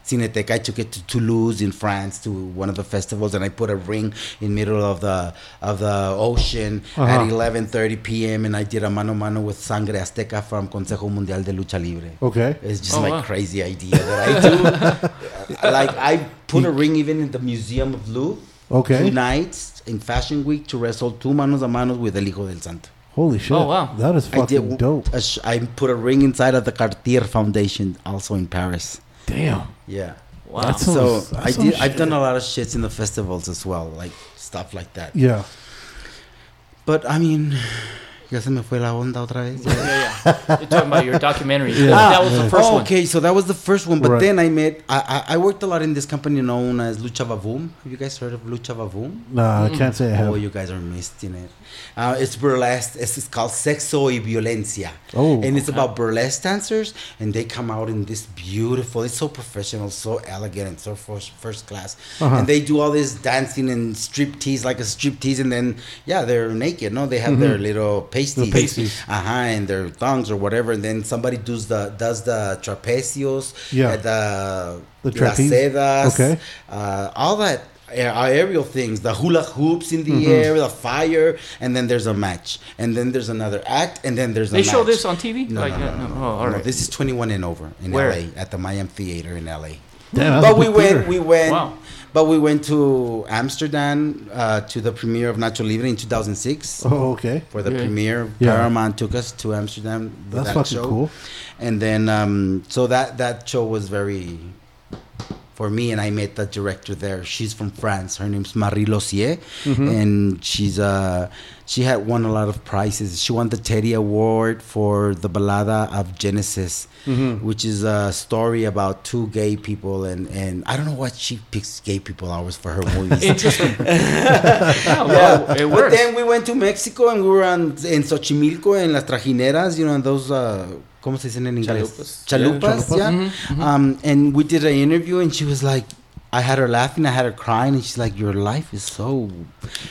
S4: Cineteca. I took it to Toulouse in France to one of the festivals, and I put a ring in middle of the of the ocean
S1: Uh-huh.
S4: at 11:30 p.m. And I did a mano a mano with Sangre Azteca from Consejo Mundial de Lucha Libre.
S1: Okay.
S4: It's just
S5: Oh,
S4: my
S5: wow.
S4: crazy idea that I do. like I put a ring even in the Museum of Louvre.
S1: Okay.
S4: Two nights in Fashion Week to wrestle two manos a manos with El Hijo del Santo.
S1: Holy shit!
S5: Oh, wow.
S1: that is
S4: I
S1: fucking
S4: did.
S1: dope.
S4: A sh- I put a ring inside of the Cartier Foundation, also in Paris.
S1: Damn.
S4: Yeah.
S5: Wow.
S1: That's-
S4: So
S1: Sounds-
S4: I
S1: that
S4: did.
S1: sounds
S4: I've done a lot of shits in the festivals as well, like stuff like that.
S1: Yeah.
S4: But I mean, ya se me fue la onda otra vez.
S5: Yeah, yeah. You're talking about your documentary.
S1: Yeah.
S5: That was the first
S4: oh,
S5: one.
S4: okay, so that was the first one. But
S1: Right.
S4: then I met. I, I I worked a lot in this company known as Lucha Vavoom. Have you guys heard of Lucha Vavoom?
S1: Nah, I can't say I have.
S4: Oh, you guys are missing it. Uh, it's burlesque. It's, it's called Sexo y Violencia.
S1: Oh,
S4: and it's about burlesque dancers, and they come out in this beautiful. It's so professional, so elegant, and so first, first class.
S1: Uh-huh.
S4: And they do all this dancing and strip tease, like a strip tease, and then yeah, they're naked. No, they have their little pasties,
S1: Mm-hmm. pasties.
S4: uh huh, and their thongs or whatever. And then somebody does the does the trapecios,
S1: Yeah.
S4: uh, the
S1: The
S4: las
S1: trapeze.
S4: sedas,
S1: Okay.
S4: uh, all that uh, aerial things, the hula hoops in the
S1: Mm-hmm.
S4: air, the fire, and then there's a match, and then there's another act, and then there's a
S5: They show this on TV?
S4: No,
S5: Like,
S4: no,
S5: uh,
S4: no, no,
S5: oh,
S4: no,
S5: all
S4: no,
S5: right.
S4: This is 21 and over in
S5: Where?
S4: LA at the Mayan Theater in LA.
S1: Damn,
S4: but we
S1: big
S4: went, we went,
S5: Wow.
S4: But we went to Amsterdam uh, to the premiere of Nacho Libre in 2006.
S1: Oh, okay.
S4: For the
S5: Yeah.
S4: premiere,
S1: Yeah.
S4: Paramount took us to Amsterdam.
S1: That's
S4: that
S1: fucking
S4: show.
S1: cool.
S4: And then, um, so that that show was very for me, and I met the director there. She's from France. Her name's Marie Losier,
S1: Mm-hmm.
S4: and she's uh she had won a lot of prizes. She won the Teddy Award for the Ballada of Genesis,
S1: Mm-hmm.
S4: which is a story about two gay people, and and I don't know what she picks gay people hours for her movies.
S5: Interesting. yeah, well, it
S4: But then we went to Mexico and we were on, in Xochimilco and las trajineras, you know, and those, uh, ¿cómo se dicen en inglés?
S3: Chalupas.
S4: Chalupas,
S1: Yeah,
S4: yeah.
S5: Mm-hmm,
S4: Um, and we did an interview and she was like, I had her laughing, I had her crying, and she's like, Your life is so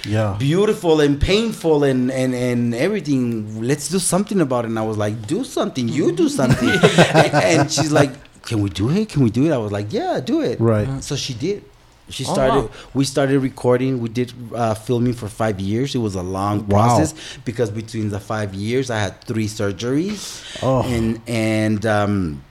S1: Yeah.
S4: beautiful and painful and, and, and everything. Let's do something about it. And I was like, Do something, you do something. and, and she's like, Can we do it? Can we do it? I was like, Yeah, do it.
S1: Right.
S4: So she did. She
S5: Oh,
S4: started.
S5: wow.
S4: We started recording. We did uh, filming for five years. It was a long
S1: Wow.
S4: process because between the five years, I had three surgeries,
S1: Oh.
S4: and and um,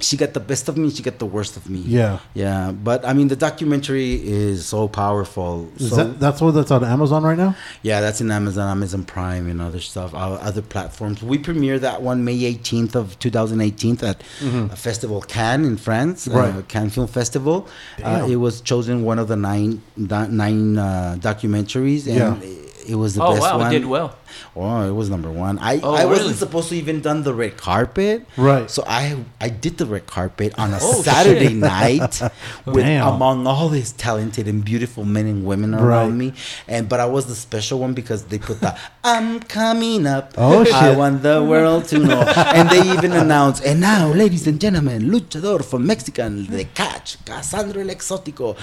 S4: she got the best of me. She got the worst of me.
S1: Yeah.
S4: Yeah, but I mean, the documentary is so powerful.
S1: Is
S4: so,
S1: that that's what that's on Amazon right now?
S4: yeah, that's in Amazon, Amazon Prime, and other stuff, uh, other platforms. We premiered that one May 18th of 2018 at a festival Cannes in France, uh,
S1: Mm-hmm.
S4: Cannes Film Festival. Uh, it was chosen one of the nine nine uh, documentaries, and
S1: Yeah.
S4: it, it was the
S5: Oh
S4: best
S5: wow,
S4: one.
S5: it did well.
S4: Oh, it was number one. I,
S5: Oh,
S4: I wasn't
S5: really?
S4: supposed to even done the red carpet.
S1: Right.
S4: So I I did the red carpet on a
S5: Oh,
S4: Saturday
S5: shit.
S4: night with
S1: Damn.
S4: among all these talented and beautiful men and women around
S1: Right.
S4: me. And but I was the special one because they put the I'm coming up.
S1: Oh, shit.
S4: I want the world to know. and they even announced, and now, ladies and gentlemen, luchador from Mexican, the catch, Cassandro el Exótico.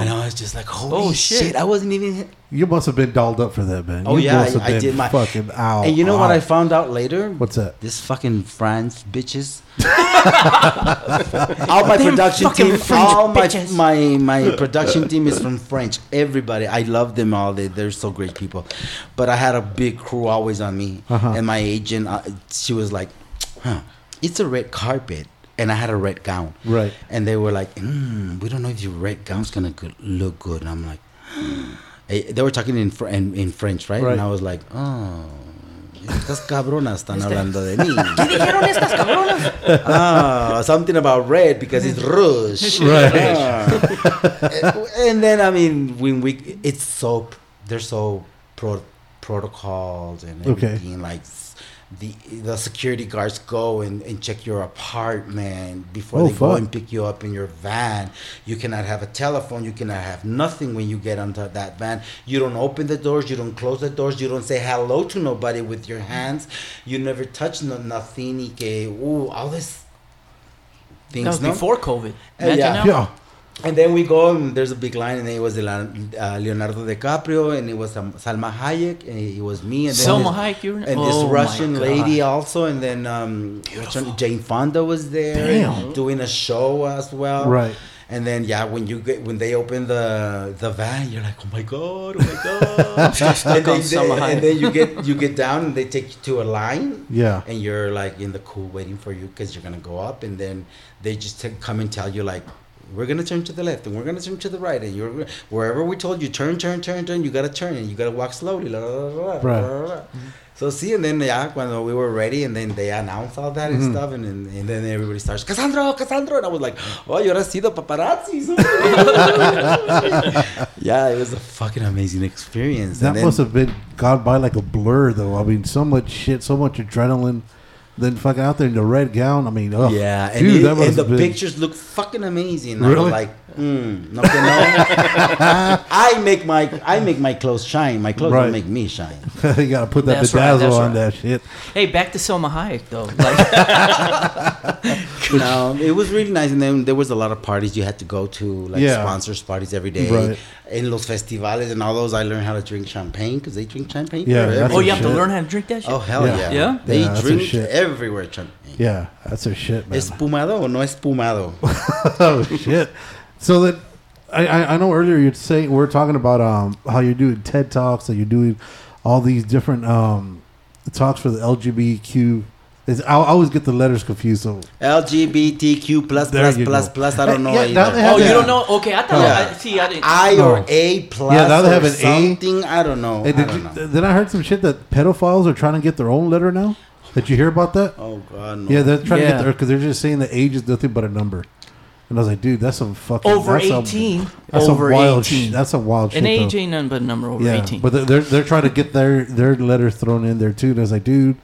S4: And I was just like, holy
S5: Oh,
S4: shit.
S5: shit.
S4: I wasn't even
S1: You must have been dolled up for that, man.
S4: Oh
S1: You
S4: yeah, I, I
S1: been
S4: did my
S1: fucking out.
S4: And you know what I found out later?
S1: What's that?
S4: This fucking France bitches. all my
S5: Them
S4: production team,
S5: French
S4: all my,
S5: bitches.
S4: my my production team is from French. Everybody, I love them all. They they're so great people. But I had a big crew always on me,
S1: Uh-huh.
S4: and my agent, uh, she was like, "Huh, it's a red carpet." And I had a red gown,
S1: Right.
S4: And they were like, mm, "We don't know if your red gown's gonna go- look good." And I'm like, Eh, they were talking in, Fr- in in French, right?
S1: Right.
S4: And I was like, "Oh, estas cabronas están hablando de mí."
S5: ¿Qué dijeron estas cabronas?
S4: ah, something about red because it's rouge.
S1: Right.
S4: Ah. and then I mean, when we, it's so they're so pro, protocols and
S1: Okay.
S4: everything. Like s- the the security guards go and, and check your apartment before
S1: Oh,
S4: they go and pick you up in your van. You cannot have a telephone. You cannot have nothing when you get onto that van. You don't open the doors. You don't close the doors. You don't say hello to nobody with your hands. You never touch no, nothing. Y que, ooh, all this things.
S5: That was
S4: no?
S5: before COVID.
S4: Uh, yeah.
S5: now.
S1: Yeah.
S4: And then we go, and there's a big line, and it was uh, Leonardo DiCaprio, and it was um, Salma Hayek, and it was me, and then
S5: Selma
S4: this-
S5: Hayek, you were
S4: and
S5: oh
S4: this
S5: my
S4: Russian lady also, and then um, Jane Fonda was there
S1: Damn.
S4: doing a show as well.
S1: Right.
S4: And then yeah, when you get when they open the the van, you're like, oh my god, oh my god. and,
S5: on
S4: then,
S5: Salma Hayek.
S4: and then you get you get down, and they take you to a line,
S1: Yeah.
S4: and you're like in the cool waiting for you because you're gonna go up, and then they just t- come and tell you like. We're gonna turn to the left and we're gonna turn to the right and you're wherever we told you turn, turn, turn, turn. You gotta turn and you gotta walk slowly. La, la, la,
S1: Right.
S4: So see, and then yeah, when we were ready, and then they announced all that
S1: Mm-hmm.
S4: and stuff, and, and and then everybody starts Cassandro, Cassandro, and I was like, oh, you ahora sido paparazzi. yeah, it was a fucking amazing experience.
S1: That
S4: then,
S1: must have been gone by like a blur, though. I mean, so much shit, so much adrenaline. Then fucking out there in the red gown. I mean, ugh.
S4: Yeah, and,
S1: Dude,
S4: it- and the
S1: been.
S4: pictures look fucking amazing. I
S1: Really?
S4: was like, mm, no, que no. I make my I make my clothes shine. My clothes
S1: Right.
S4: don't make me shine.
S1: you gotta put that
S5: That's
S1: bedazzle
S5: that's
S1: on
S5: right.
S1: that shit.
S5: Hey, back to Selma Hayek though. Like,
S4: no, it was really nice, and then there was a lot of parties you had to go to, like
S1: Yeah.
S4: sponsors parties every day.
S1: Right.
S4: In los festivales and all those, I learned how to drink champagne because they drink champagne.
S1: Yeah,
S5: oh,
S1: a
S5: you have to learn how to drink that shit.
S4: Oh hell
S1: Yeah.
S4: yeah!
S5: Yeah?
S4: They
S1: Yeah, that's a
S4: drink
S1: shit.
S4: everywhere champagne.
S1: Yeah, that's a shit, man.
S4: Espumado or no espumado?
S1: oh shit! So that I, I I know earlier you'd say we are talking about um how you're doing TED talks that you're doing all these different um talks for the LGBTQ. Is I always get the letters confused. So
S4: LGBTQ plus
S1: There
S4: plus
S1: you
S4: plus
S1: go.
S4: plus. I don't know.
S1: Yeah,
S4: either.
S1: now they
S5: Oh, you don't know? Okay, I thought.
S4: Yeah.
S5: I, see, I didn't.
S4: I
S1: No.
S4: or A plus.
S1: Yeah, now they
S4: or
S1: have an A.
S4: something. I don't know.
S1: Hey,
S4: I
S1: did
S4: don't
S1: you,
S4: know.
S1: then I heard some shit that pedophiles are trying to get their own letter now. Did you hear about that?
S4: Oh god, no.
S1: Yeah, they're trying to get their because they're just saying the age is nothing but a number. And I was like, dude, that's some fucking
S5: over
S1: that's some-
S5: 18.
S1: that's
S5: over
S1: some wild
S5: 18.
S1: Shit. That's a wild
S5: An
S1: shit.
S5: age
S1: though.
S5: ain't nothing but a number over
S1: yeah,
S5: 18.
S1: but they're, they're they're trying to get their their letter thrown in there too. And I was like, dude,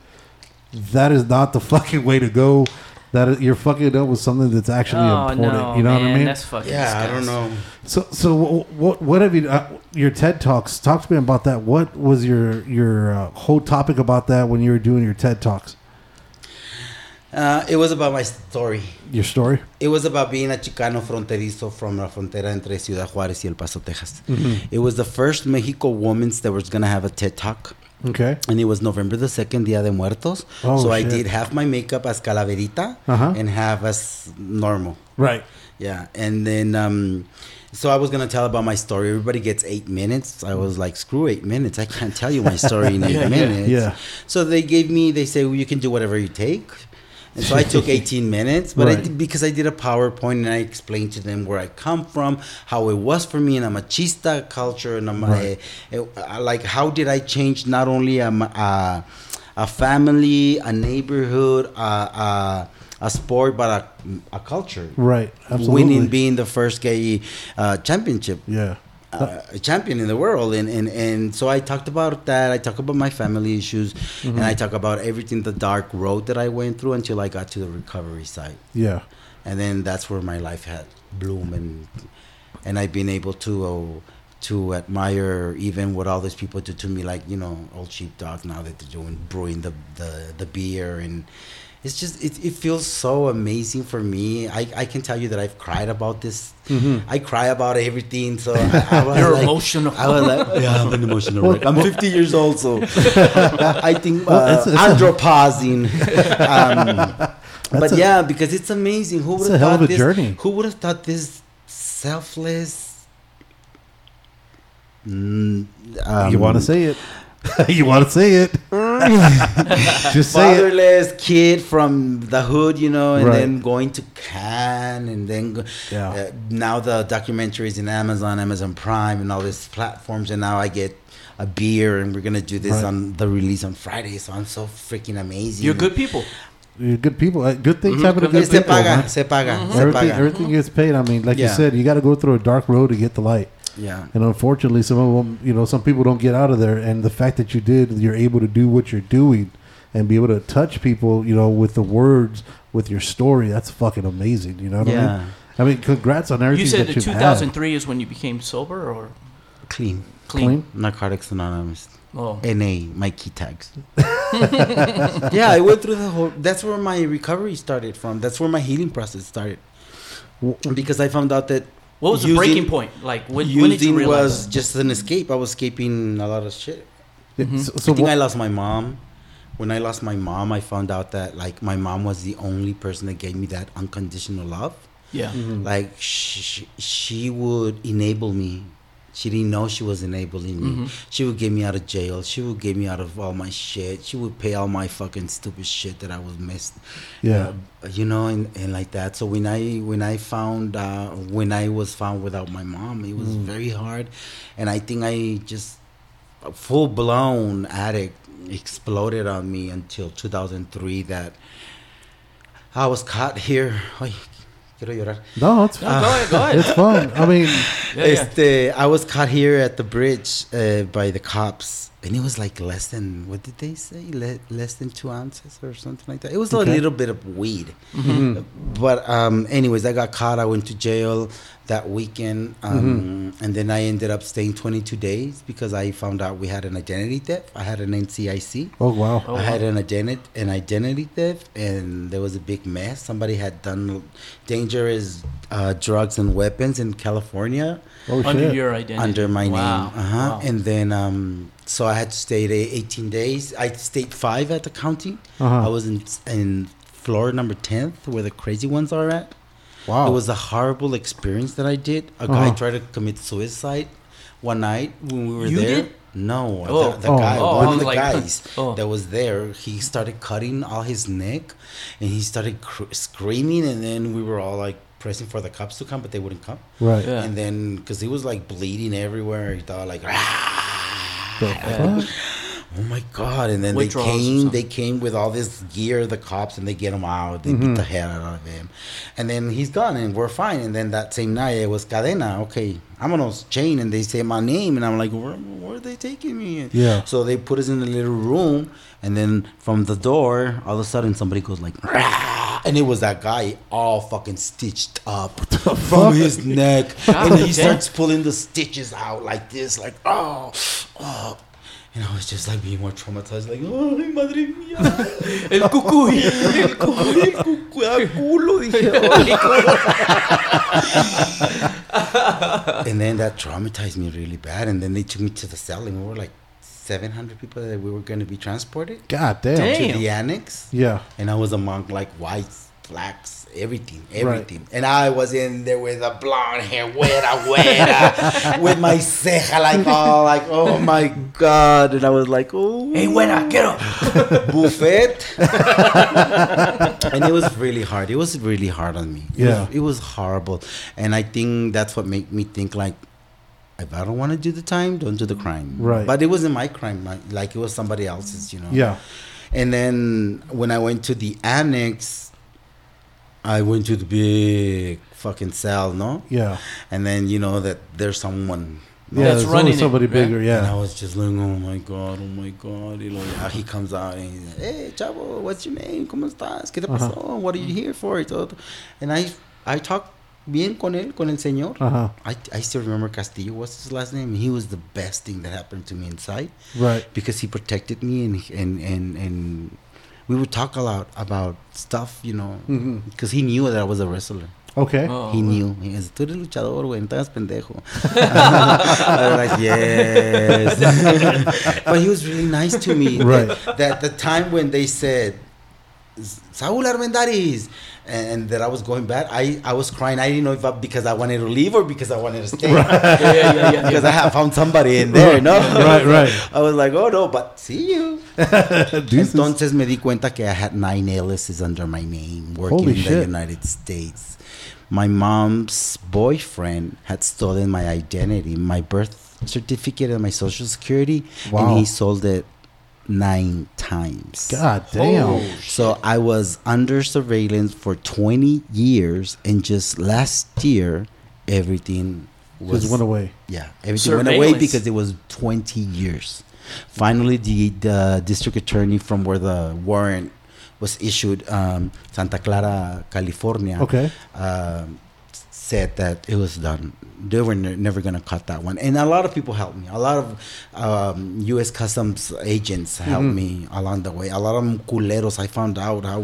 S1: that is not the fucking way to go. That is, you're fucking up with something that's actually
S5: oh,
S1: important.
S5: no,
S1: you know
S5: man,
S1: what I mean?
S5: That's fucking
S4: yeah, I don't know.
S1: So, so what, what, what have you? Uh, your TED talks. Talk to me about that. What was your your uh, whole topic about that when you were doing your TED talks?
S4: Uh, it was about my story.
S1: Your story.
S4: It was about being a Chicano fronterizo from la frontera entre Ciudad Juárez y El Paso, Texas. It was the first Mexico woman that was gonna have a TED talk.
S1: Okay.
S4: And it was November the 2nd, Dia de Muertos.
S1: Oh,
S4: so I did half my makeup as calaverita
S1: Uh-huh.
S4: and half as normal.
S1: Right.
S4: Yeah. And then, um, so I was going to tell about my story. Everybody gets eight minutes. I was like, screw eight minutes. I can't tell you my story in eight
S5: Yeah, yeah.
S4: minutes.
S1: Yeah.
S4: So they gave me, they say, well, you can do whatever you take. And so I took 18 minutes, but I did, because I did a PowerPoint and I explained to them where I come from, how it was for me in a machista culture, and I'm
S1: Right.
S4: like, how did I change not only a, a, a family, a neighborhood, a, a, a sport, but a, a culture.
S1: Right. Absolutely.
S4: Winning, being the first gay uh, championship
S1: yeah.
S4: Uh, champion in the world. And, and and so i talked about that. I talk about my family issues. And i talk about everything the dark road that i went through until i got to the recovery side
S1: Yeah.
S4: and then that's where my life had bloomed and and i've been able to uh, to admire even what all these people do to me like you know old sheepdog now that they're doing brewing the the, the beer and it's just it, it feels so amazing for me I, I can tell you that i've cried about this i cry about everything so i, I was
S5: You're
S4: like,
S5: emotional.
S4: i was like yeah i'm an emotional wreck i'm 50 years old so i think uh,
S1: Well, it's
S4: andropausing um, but
S1: a-
S4: yeah because it's amazing who would have thought this
S1: journey.
S4: who would have thought this selfless mm, um,
S1: you want to say it? you want to say it? Just say it.
S4: fatherless kid from the hood, you know, and
S1: Right.
S4: then going to Cannes, and then go,
S1: Yeah.
S4: uh, now the documentary is in Amazon, Amazon Prime, and all these platforms, and now I get a beer, and we're gonna do this
S1: Right.
S4: on the release on Friday, so I'm so freaking amazing.
S5: You're good people.
S1: You're good people. Uh, Good things
S5: Mhm.
S1: happen to
S5: Good
S1: good
S4: Se
S1: people.
S4: paga,
S1: man.
S4: se paga, se
S1: Everything,
S4: paga.
S1: everything gets paid. I mean, like you said, you got to go through a dark road to get the light.
S4: Yeah.
S1: And unfortunately, some of them, you know, some people don't get out of there. And the fact that you did, you're able to do what you're doing and be able to touch people, you know, with the words, with your story. That's fucking amazing. You know what I
S4: Yeah.
S1: mean? I mean, congrats on everything
S5: You said
S1: that
S5: that
S1: you've
S5: 2003 is when you became sober or
S4: Clean.
S5: clean?
S1: Clean?
S4: Narcotics Anonymous.
S5: Oh.
S4: NA, my key tags. yeah, I went through the whole. That's where my recovery started from. That's where my healing process started. Because I found out that
S5: What was the breaking point? Like when, when did you
S4: using
S5: realize?
S4: was just an escape. I was escaping a lot of shit.
S5: Mm-hmm.
S1: So, so
S4: I think
S1: what-
S4: I lost my mom. When I lost my mom, I found out that like my mom was the only person that gave me that unconditional love.
S5: yeah.
S1: Mm-hmm.
S4: Like she, she would enable me. She didn't know she was enabling me.
S5: Mhm.
S4: She would get me out of jail. She would get me out of all my shit. She would pay all my fucking stupid shit that I was missed.
S1: Yeah.
S4: Uh, you know, and, and like that. So when I when I found uh, when I was found without my mom, it was very hard, and I think I just full blown addict exploded on me until 2003 that I was caught here. Ay, quiero llorar.
S1: no, it's,
S5: No, go ahead, go ahead.
S1: it's fun. I mean,
S5: Yeah, yeah.
S4: I was caught here at the bridge uh, by the cops, and it was like less than what did they say? Le- less than two ounces or something like that. It was
S1: Okay.
S4: a little bit of weed,
S1: Mm-hmm.
S4: but um, anyways, I got caught. I went to jail that weekend, um,
S1: Mm-hmm.
S4: and then I ended up staying 22 days because I found out we had an identity theft. I had an NCIC.
S1: oh wow.
S5: Oh,
S4: I had
S5: wow.
S4: an identity an identity theft, and there was a big mess. Somebody had done dangerous uh, drugs and weapons in California
S1: Oh
S5: under
S1: shit.
S5: your identity.
S4: under my
S5: Wow.
S4: name. Uh-huh.
S5: Wow.
S4: And then, um, so I had to stay there 18 days. I stayed five at the county.
S1: Uh-huh.
S4: I was in in floor number 10th, where the crazy ones are at.
S1: wow.
S4: It was a horrible experience that I did. A guy
S1: Uh-huh.
S4: tried to commit suicide one night when we were
S5: You
S4: there.
S5: did?
S4: No,
S5: Oh.
S4: the, the
S1: Oh.
S4: guy,
S5: Oh,
S4: one
S5: I
S4: of the
S5: like,
S4: guys
S5: oh.
S4: that was there, he started cutting all his neck, and he started cr- screaming, and then we were all like pressing for the cops to come, but they wouldn't come.
S1: right.
S5: Yeah.
S4: And then, because he was like bleeding everywhere, he thought like,
S1: The fuck?
S4: oh my god! And then
S5: Withdrawals
S4: they came, they came with all this gear, the cops, and they get him out. They
S1: Mm-hmm.
S4: beat the hell out of him, and then he's gone, and we're fine. And then that same night, it was cadena. Okay, I'm on a chain, and they say my name, and I'm like, where, where are they taking me?
S1: Yeah.
S4: So they put us in a little room, and then from the door, all of a sudden, somebody goes like. "Rah!" And it was that guy all fucking stitched up from his neck. And he starts pulling the stitches out like this, like, oh, oh. And I was just like being more traumatized, like, oh, madre mía.
S5: El cucuy.
S4: El cucuy, el cucuy, ah, culo, dije, "Oh." and then that traumatized me really bad. And then they took me to the cell, and we were like 700 people that we were going to be transported
S1: God damn.
S5: Damn.
S4: to the annex.
S1: Yeah.
S4: And I was among like whites, blacks, everything, everything. And I was in there with a blonde hair, güera, güera, with my ceja like all like, oh my god, and I was like, oh,
S5: Hey, buena, get up.
S4: buffet. and it was really hard. It was really hard on me. It
S1: Yeah.
S4: was, it was horrible, and I think that's what made me think like. If I don't want to do the time, don't do the crime.
S1: Right.
S4: But it wasn't my crime. Like, like it was somebody else's, you know.
S1: Yeah.
S4: And then when I went to the annex, I went to the big fucking cell, no?
S1: Yeah.
S4: And then you know that there's someone.
S1: Yeah.
S5: That's running
S1: always
S5: it,
S1: somebody
S5: right?
S1: bigger.
S4: And I was just like, oh my god, oh my god. You know, yeah, he comes out and he's like, hey, chavo, what's your name? ¿Cómo estás? ¿Qué te
S1: Ajá.
S4: pasó? What are you here for? Y todo. And I, I talked bien con él, con el señor.
S1: Uh huh.
S4: I, I still remember Castillo. What's his last name? He was the best thing that happened to me inside
S1: Right.
S4: because he protected me and and and and we would talk a lot about stuff, you know,
S1: Mhm.
S4: because he knew that I was a wrestler.
S1: Okay.
S5: Oh,
S4: he knew. He was, tú eres luchador, güey, no te pendejo. I was like, yes. but he was really nice to me.
S1: Right.
S4: That the time when they said, Saúl Armendariz, and that I was going bad, I, I was crying. I didn't know if I, because I wanted to leave or because I wanted to stay.
S5: Yeah, yeah, yeah, yeah.
S4: because I have found somebody in there, ¿no?
S1: Right, right.
S4: I was like, oh no, but see you. Entonces me di cuenta que I had nine aliases under my name working
S1: Holy
S4: in
S1: shit.
S4: the United States. My mom's boyfriend had stolen my identity, my birth certificate, and my social security,
S1: Wow.
S4: and he sold it nine times.
S1: God damn.
S4: So I was under surveillance for 20 years, and just last year, everything was
S1: Just went away.
S4: yeah, everything went away because it was 20 years. Finally, the, the district attorney from where the warrant was issued, um, Santa Clara, California,
S1: Okay.
S4: um, said that it was done. They were ne- never going to cut that one. And a lot of people helped me. A lot of um, U.S. Customs agents helped me along the way. A lot of them culeros. I found out how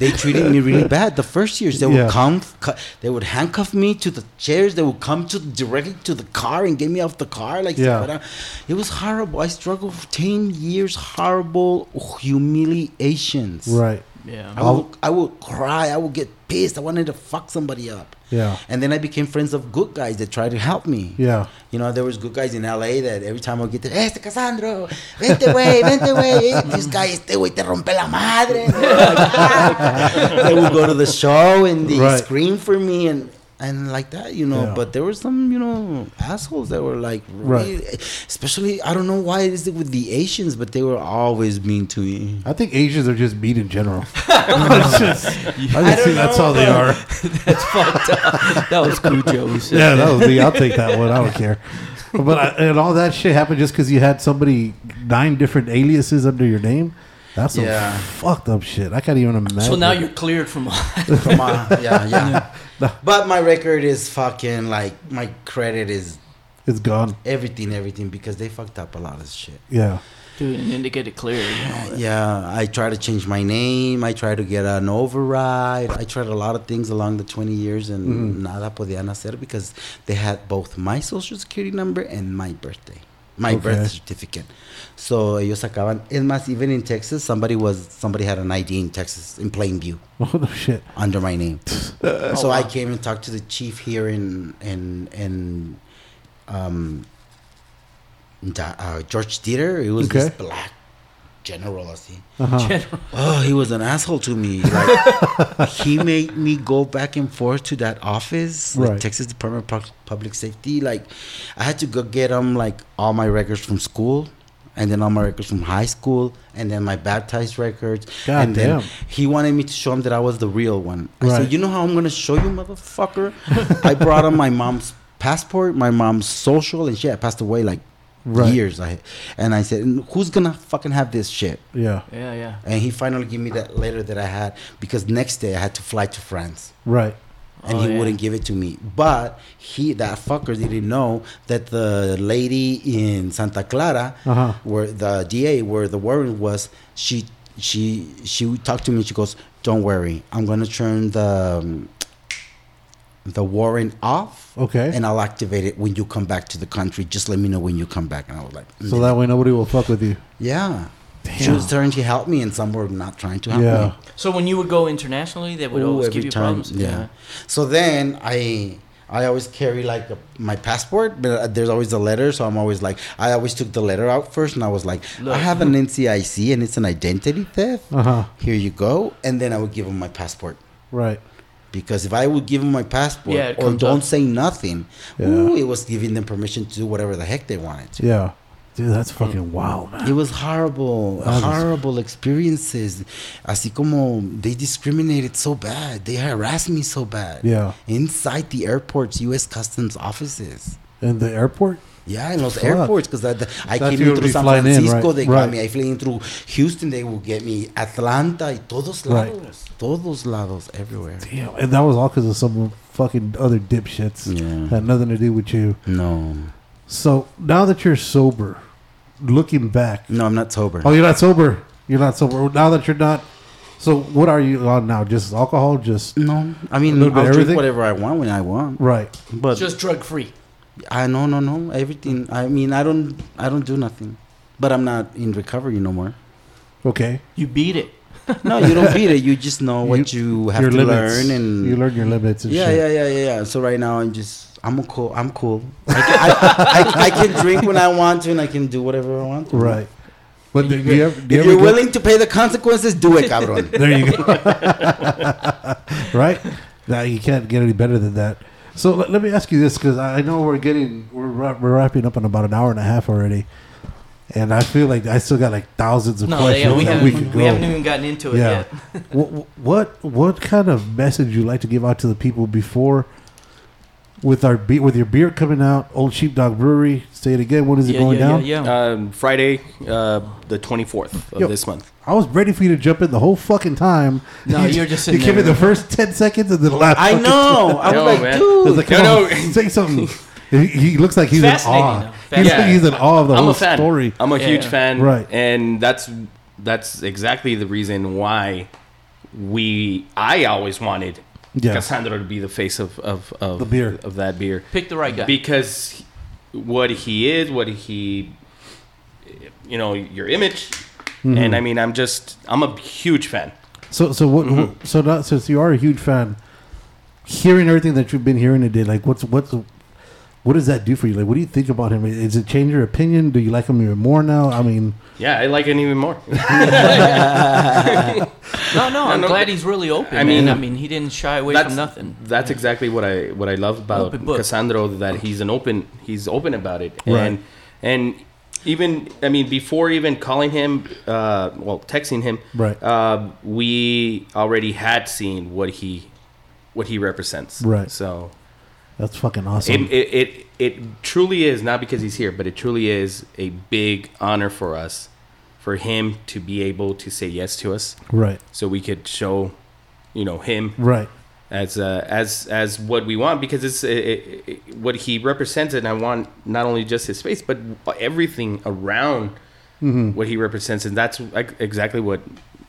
S4: they treated me really bad. The first years, they
S1: Yeah.
S4: would come, cu- they would handcuff me to the chairs. They would come to directly to the car and get me off the car. Like,
S1: Yeah.
S4: it was horrible. I struggled for 10 years, horrible humiliations.
S1: Right.
S5: Yeah.
S4: I would, I would cry. I would get pissed. I wanted to fuck somebody up.
S1: Yeah.
S4: And then I became friends of good guys that tried to help me.
S1: Yeah.
S4: You know, there was good guys in LA that every time I would get there, este Cassandro, vente güey, vente güey, eh, this guy, este güey te rompe la madre. they would go to the show and they
S1: Right.
S4: scream for me and and like that, you know.
S1: Yeah.
S4: But there were some, you know, assholes that were like,
S1: Right.
S4: especially I don't know why it is with the Asians, but they were always mean to me.
S1: I think Asians are just mean in general. It's just- I just think that's how they are.
S5: That's fucked up. That was Cujo.
S1: Yeah,
S5: that.
S1: that was me. I'll take that one. I don't care. But I, and all that shit happened just because you had somebody nine different aliases under your name. That's some
S4: Yeah.
S1: fucked up shit. I can't even imagine.
S5: So now you're cleared from all
S4: Come on, yeah, yeah. But my record is fucking like my credit is
S1: it's gone.
S4: everything, everything because they fucked up a lot of shit.
S1: Yeah.
S5: Dude, and then to get it cleared. You know,
S4: Yeah, I tried to change my name. I tried to get an override. I tried a lot of things along the 20 years and mm-hmm. nada podían hacer because they had both my social security number and my birthday, my
S1: Okay.
S4: birth certificate. So ellos sacaban. Es más, even in Texas, somebody was somebody had an ID in Texas in Plainview
S1: Oh shit.
S4: under my name. so I came and talked to the chief here in in in um uh, George Theater. It was this black general, I see.
S1: Uh-huh.
S5: General.
S4: Oh, he was an asshole to me. Like he made me go back and forth to that office, like
S1: Right.
S4: Texas Department of Public Safety. Like I had to go get him like all my records from school, and then all my records from high school, and then my baptized records.
S1: God
S4: and then he wanted me to show him that I was the real one. I
S1: Right.
S4: said, "You know how I'm gonna show you, motherfucker?" I brought him my mom's passport, my mom's social, and she had passed away like
S1: Right.
S4: years. I and I said, "Who's gonna fucking have this shit?"
S1: Yeah.
S5: Yeah, yeah.
S4: And he finally gave me that letter that I had because next day I had to fly to France
S1: Right.
S4: and
S5: Oh,
S4: he
S5: yeah.
S4: wouldn't give it to me. But he, that fucker, didn't know that the lady in Santa Clara,
S1: Uh-huh.
S4: where the DA, where the warrant was, she she she talked to me. She goes, "Don't worry, I'm gonna turn the um, the warrant off."
S1: Okay.
S4: And I'll activate it when you come back to the country. Just let me know when you come back. And I was like,
S1: So that way nobody will fuck with you.
S4: yeah. She was trying to help me, and some were not trying to help
S1: Yeah.
S4: me.
S5: So when you would go internationally, they would
S4: Ooh,
S5: always give you
S4: time,
S5: problems.
S4: Yeah. So then I I always carry like a, my passport, but uh, there's always a letter. So I'm always like I always took the letter out first, and I was like, I have an NCIC, and it's an identity theft.
S1: Uh huh.
S4: Here you go, and then I would give them my passport.
S1: Right.
S4: Because if I would give them my passport
S5: Yeah,
S4: or don't
S5: up.
S4: say nothing,
S1: Yeah.
S4: ooh, it was giving them permission to do whatever the heck they wanted to.
S1: Yeah. Dude, that's fucking mm. wild, man.
S4: It was horrible,
S1: That is-
S4: horrible experiences. Así como they discriminated so bad, they harassed me so bad.
S1: Yeah.
S4: inside the airport's U.S. Customs offices.
S1: In the airport.
S4: Yeah, in those
S1: Fuck.
S4: airports because I, I came in through San
S1: flying in,
S4: Francisco.
S1: right,
S4: They
S1: right.
S4: got me. I flew in through Houston. They will get me Atlanta y todos
S1: Right.
S4: lados, todos lados, everywhere.
S1: Damn. And that was all because of some fucking other dipshits.
S4: Yeah.
S1: Had nothing to do with you.
S4: No,
S1: So now that you're sober, looking back.
S4: no, I'm not sober.
S1: Oh, you're not sober. You're not sober. Now that you're not. So what are you on now? Just alcohol? Just
S4: No, I mean
S1: A little bit
S4: I'll drink whatever I want when I want.
S1: right.
S4: But
S5: Just drug free.
S4: I no no no everything. I mean I don't I don't do nothing. But I'm not in recovery no more.
S1: Okay.
S5: You beat it.
S4: No, you don't beat it. You just know what you, have
S1: your
S4: to
S1: limits.
S4: learn and
S1: you learn your limits. And
S4: yeah,
S1: shit.
S4: yeah, yeah, yeah, yeah. So right now I'm just I'm a cool. I'm cool. I can, I, I, I can drink when I want to, and I can do whatever I want to.
S1: Right. But do you ever, do you
S4: If you're
S1: go-
S4: willing to pay the consequences, do it, cabron.
S1: There you go. right? Now you can't get any better than that. So let, let me ask you this because I know we're getting we're we're wrapping up in about an hour and a half already, and I feel like I still got like thousands of
S5: No,
S1: questions
S5: yeah, we
S1: that
S5: haven't,
S1: we
S5: we,
S1: could go.
S5: haven't even gotten into it
S1: yeah.
S5: yet.
S1: what, what what kind of message you like to give out to the people before with our be- with your beer coming out, Old Sheepdog Brewery? Say it again. When is it
S5: yeah,
S1: going
S5: yeah,
S1: down?
S5: yeah, yeah.
S3: Um, Friday, uh, the 24th of
S1: Yo.
S3: this month.
S1: I was ready for you to jump in the whole fucking time.
S5: No,
S1: you,
S5: you're just
S1: you
S5: sitting
S1: give me the first ten seconds and the last.
S4: I know. I was
S3: No,
S4: like,
S3: man.
S1: I
S4: dude.
S1: was like,
S3: No,
S1: come on, say something. He, he looks like he's in awe.
S5: though.
S1: He's,
S5: Fascinating.
S1: he's in awe of the
S3: I'm
S1: whole
S3: a fan.
S1: story.
S3: I'm a
S5: Yeah.
S3: huge fan,
S1: Right.
S3: And that's that's exactly the reason why we I always wanted
S1: Yeah.
S3: Cassandro to be the face of of, of
S1: The beer.
S3: of that beer
S5: Pick the right guy.
S3: because what he is, what he, you know, your image,
S1: Mm-hmm.
S3: and I mean, I'm just I'm a huge fan.
S1: So, so what?
S3: Mm-hmm.
S1: So, not since you are a huge fan, hearing everything that you've been hearing today, like, what's what's what does that do for you? Like, what do you think about him? Is it change your opinion? Do you like him even more now? I mean,
S3: Yeah, I like him even more.
S5: no, no, I'm
S3: no,
S5: glad he's really open.
S3: I
S5: I
S3: mean,
S5: mean, I mean, he didn't shy away from nothing.
S3: That's exactly what I what I love about
S5: Open.
S3: Cassandro that he's an open he's open about it
S1: Right.
S3: and and even I mean before even calling him uh, well texting him
S1: Right.
S3: uh, we already had seen what he what he represents
S1: Right.
S3: so
S1: that's fucking awesome.
S3: it, it, it it truly is not because he's here but it truly is a big honor for us for him to be able to say yes to us
S1: right,
S3: so we could show you know him
S1: right,
S3: as uh, as as what we want because it's it, it, what he represents and I want not only just his face but everything around
S1: Mm-hmm.
S3: what he represents and that's exactly what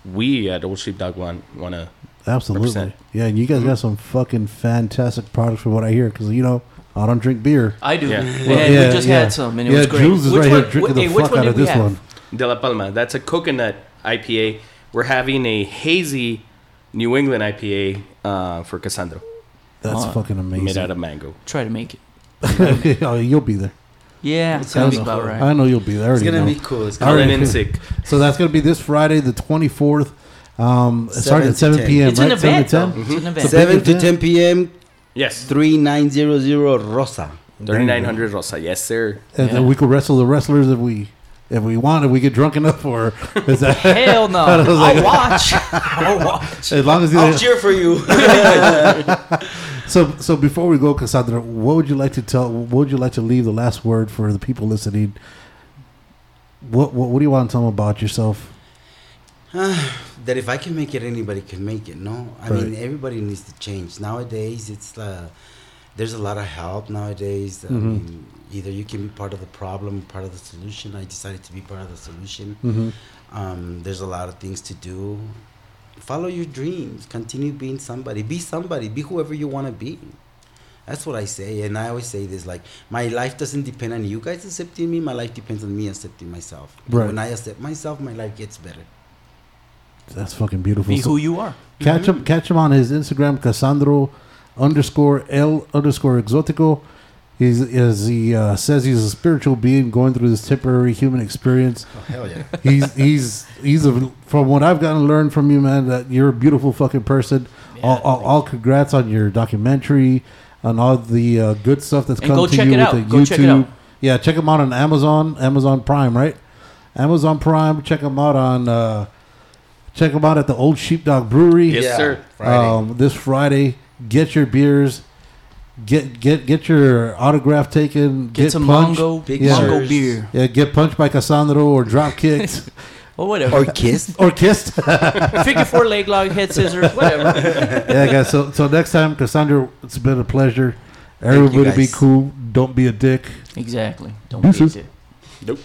S3: we at Old Sheepdog want want to
S1: absolutely.
S3: Represent.
S1: Yeah, and you guys got some fucking fantastic products from what I hear because you know I don't drink beer.
S5: I do.
S3: Yeah.
S5: And
S1: Well,
S5: we
S1: yeah,
S5: just
S1: yeah.
S5: had some, and it
S1: yeah,
S5: was great.
S1: Jules is
S5: Which
S1: right
S5: one-
S1: here drinking
S5: wh-
S1: the fuck out of this
S5: have?
S1: one.
S3: De La Palma that's a coconut IPA we're having a hazy New England IPA uh, for Cassandro
S1: That's
S5: Oh,
S1: fucking amazing.
S3: made out of mango
S5: Try to make it.
S1: oh, you'll be there.
S5: Yeah,
S4: It
S5: sounds
S4: sounds
S5: about right.
S1: I know you'll be there.
S4: It's gonna
S1: know.
S4: be cool. It's
S1: All
S4: gonna
S1: right.
S3: Colin and sick
S1: So that's going to be this Friday, the 24th. Um, starting at 7
S4: 10.
S1: p.m.
S5: It's
S1: right?
S5: an
S1: 7
S5: event,
S1: to
S5: though.
S1: 10?
S5: It's an event.
S4: seven
S1: big
S4: to ten p.m.
S3: yes
S4: Three nine zero zero Rosa.
S3: 3900 Rosa yes sir
S1: And
S5: Yeah.
S1: then we could wrestle the wrestlers if we if we want. If we get drunk enough, or is that
S5: Hell no!
S1: I was like-
S5: I'll watch. I'll watch.
S1: as long as
S4: I'll
S1: you.
S4: cheer for you.
S1: So so before we go, Cassandra, what would you like to tell? What would you like to leave the last word for the people listening? What what, what do you want to tell them about yourself?
S4: That if I can make it, anybody can make it. No, I mean everybody needs to change nowadays. It's uh, there's a lot of help nowadays. I
S1: Mhm.
S4: mean, either you can be part of the problem, part of the solution. I decided to be part of the solution.
S1: Mm-hmm.
S4: Um, there's a lot of things to do. Follow your dreams. Continue being somebody. Be somebody. Be whoever you want to be. That's what I say, and I always say this: like, my life doesn't depend on you guys accepting me. My life depends on me accepting myself.
S1: Right.
S4: When I accept myself, my life gets better.
S1: That's fucking beautiful.
S5: Be
S1: So
S5: who you are.
S1: catch him, catch him on his Instagram, Cassandro underscore L underscore exotico. He's as he uh, says he's a spiritual being going through this temporary human experience.
S4: Oh, hell yeah!
S1: He's he's he's a, from what I've gotten to learn from you, man. That you're a beautiful fucking person. all, all, all congrats on your documentary, and all the uh, good stuff that's
S5: And
S1: come
S5: go
S1: to
S5: check
S1: you
S5: it
S1: with
S5: out.
S1: the
S5: Go
S1: YouTube.
S5: check it out.
S1: Yeah, check them out on Amazon, Amazon Prime, right? Amazon Prime. Check them out on. Uh, check them out at the Old Sheepdog Brewery.
S3: Yes,
S4: Yeah.
S3: sir.
S4: Friday.
S1: Um, this Friday, get your beers, get get get your autograph taken,
S5: Get, some
S1: punched.
S5: Mongo,
S4: Pictures.
S5: Mongo beer.
S1: Yeah, get punched by Cassandro or drop kicked
S5: Or whatever.
S4: Or kissed.
S1: or kissed.
S5: Figure four leg lock, head scissors, whatever.
S1: yeah, guys. So so next time, Cassandra, it's been a pleasure.
S4: Thank you,
S1: Everybody be cool. Don't be a dick.
S5: exactly. Don't be a dick.
S3: Nope.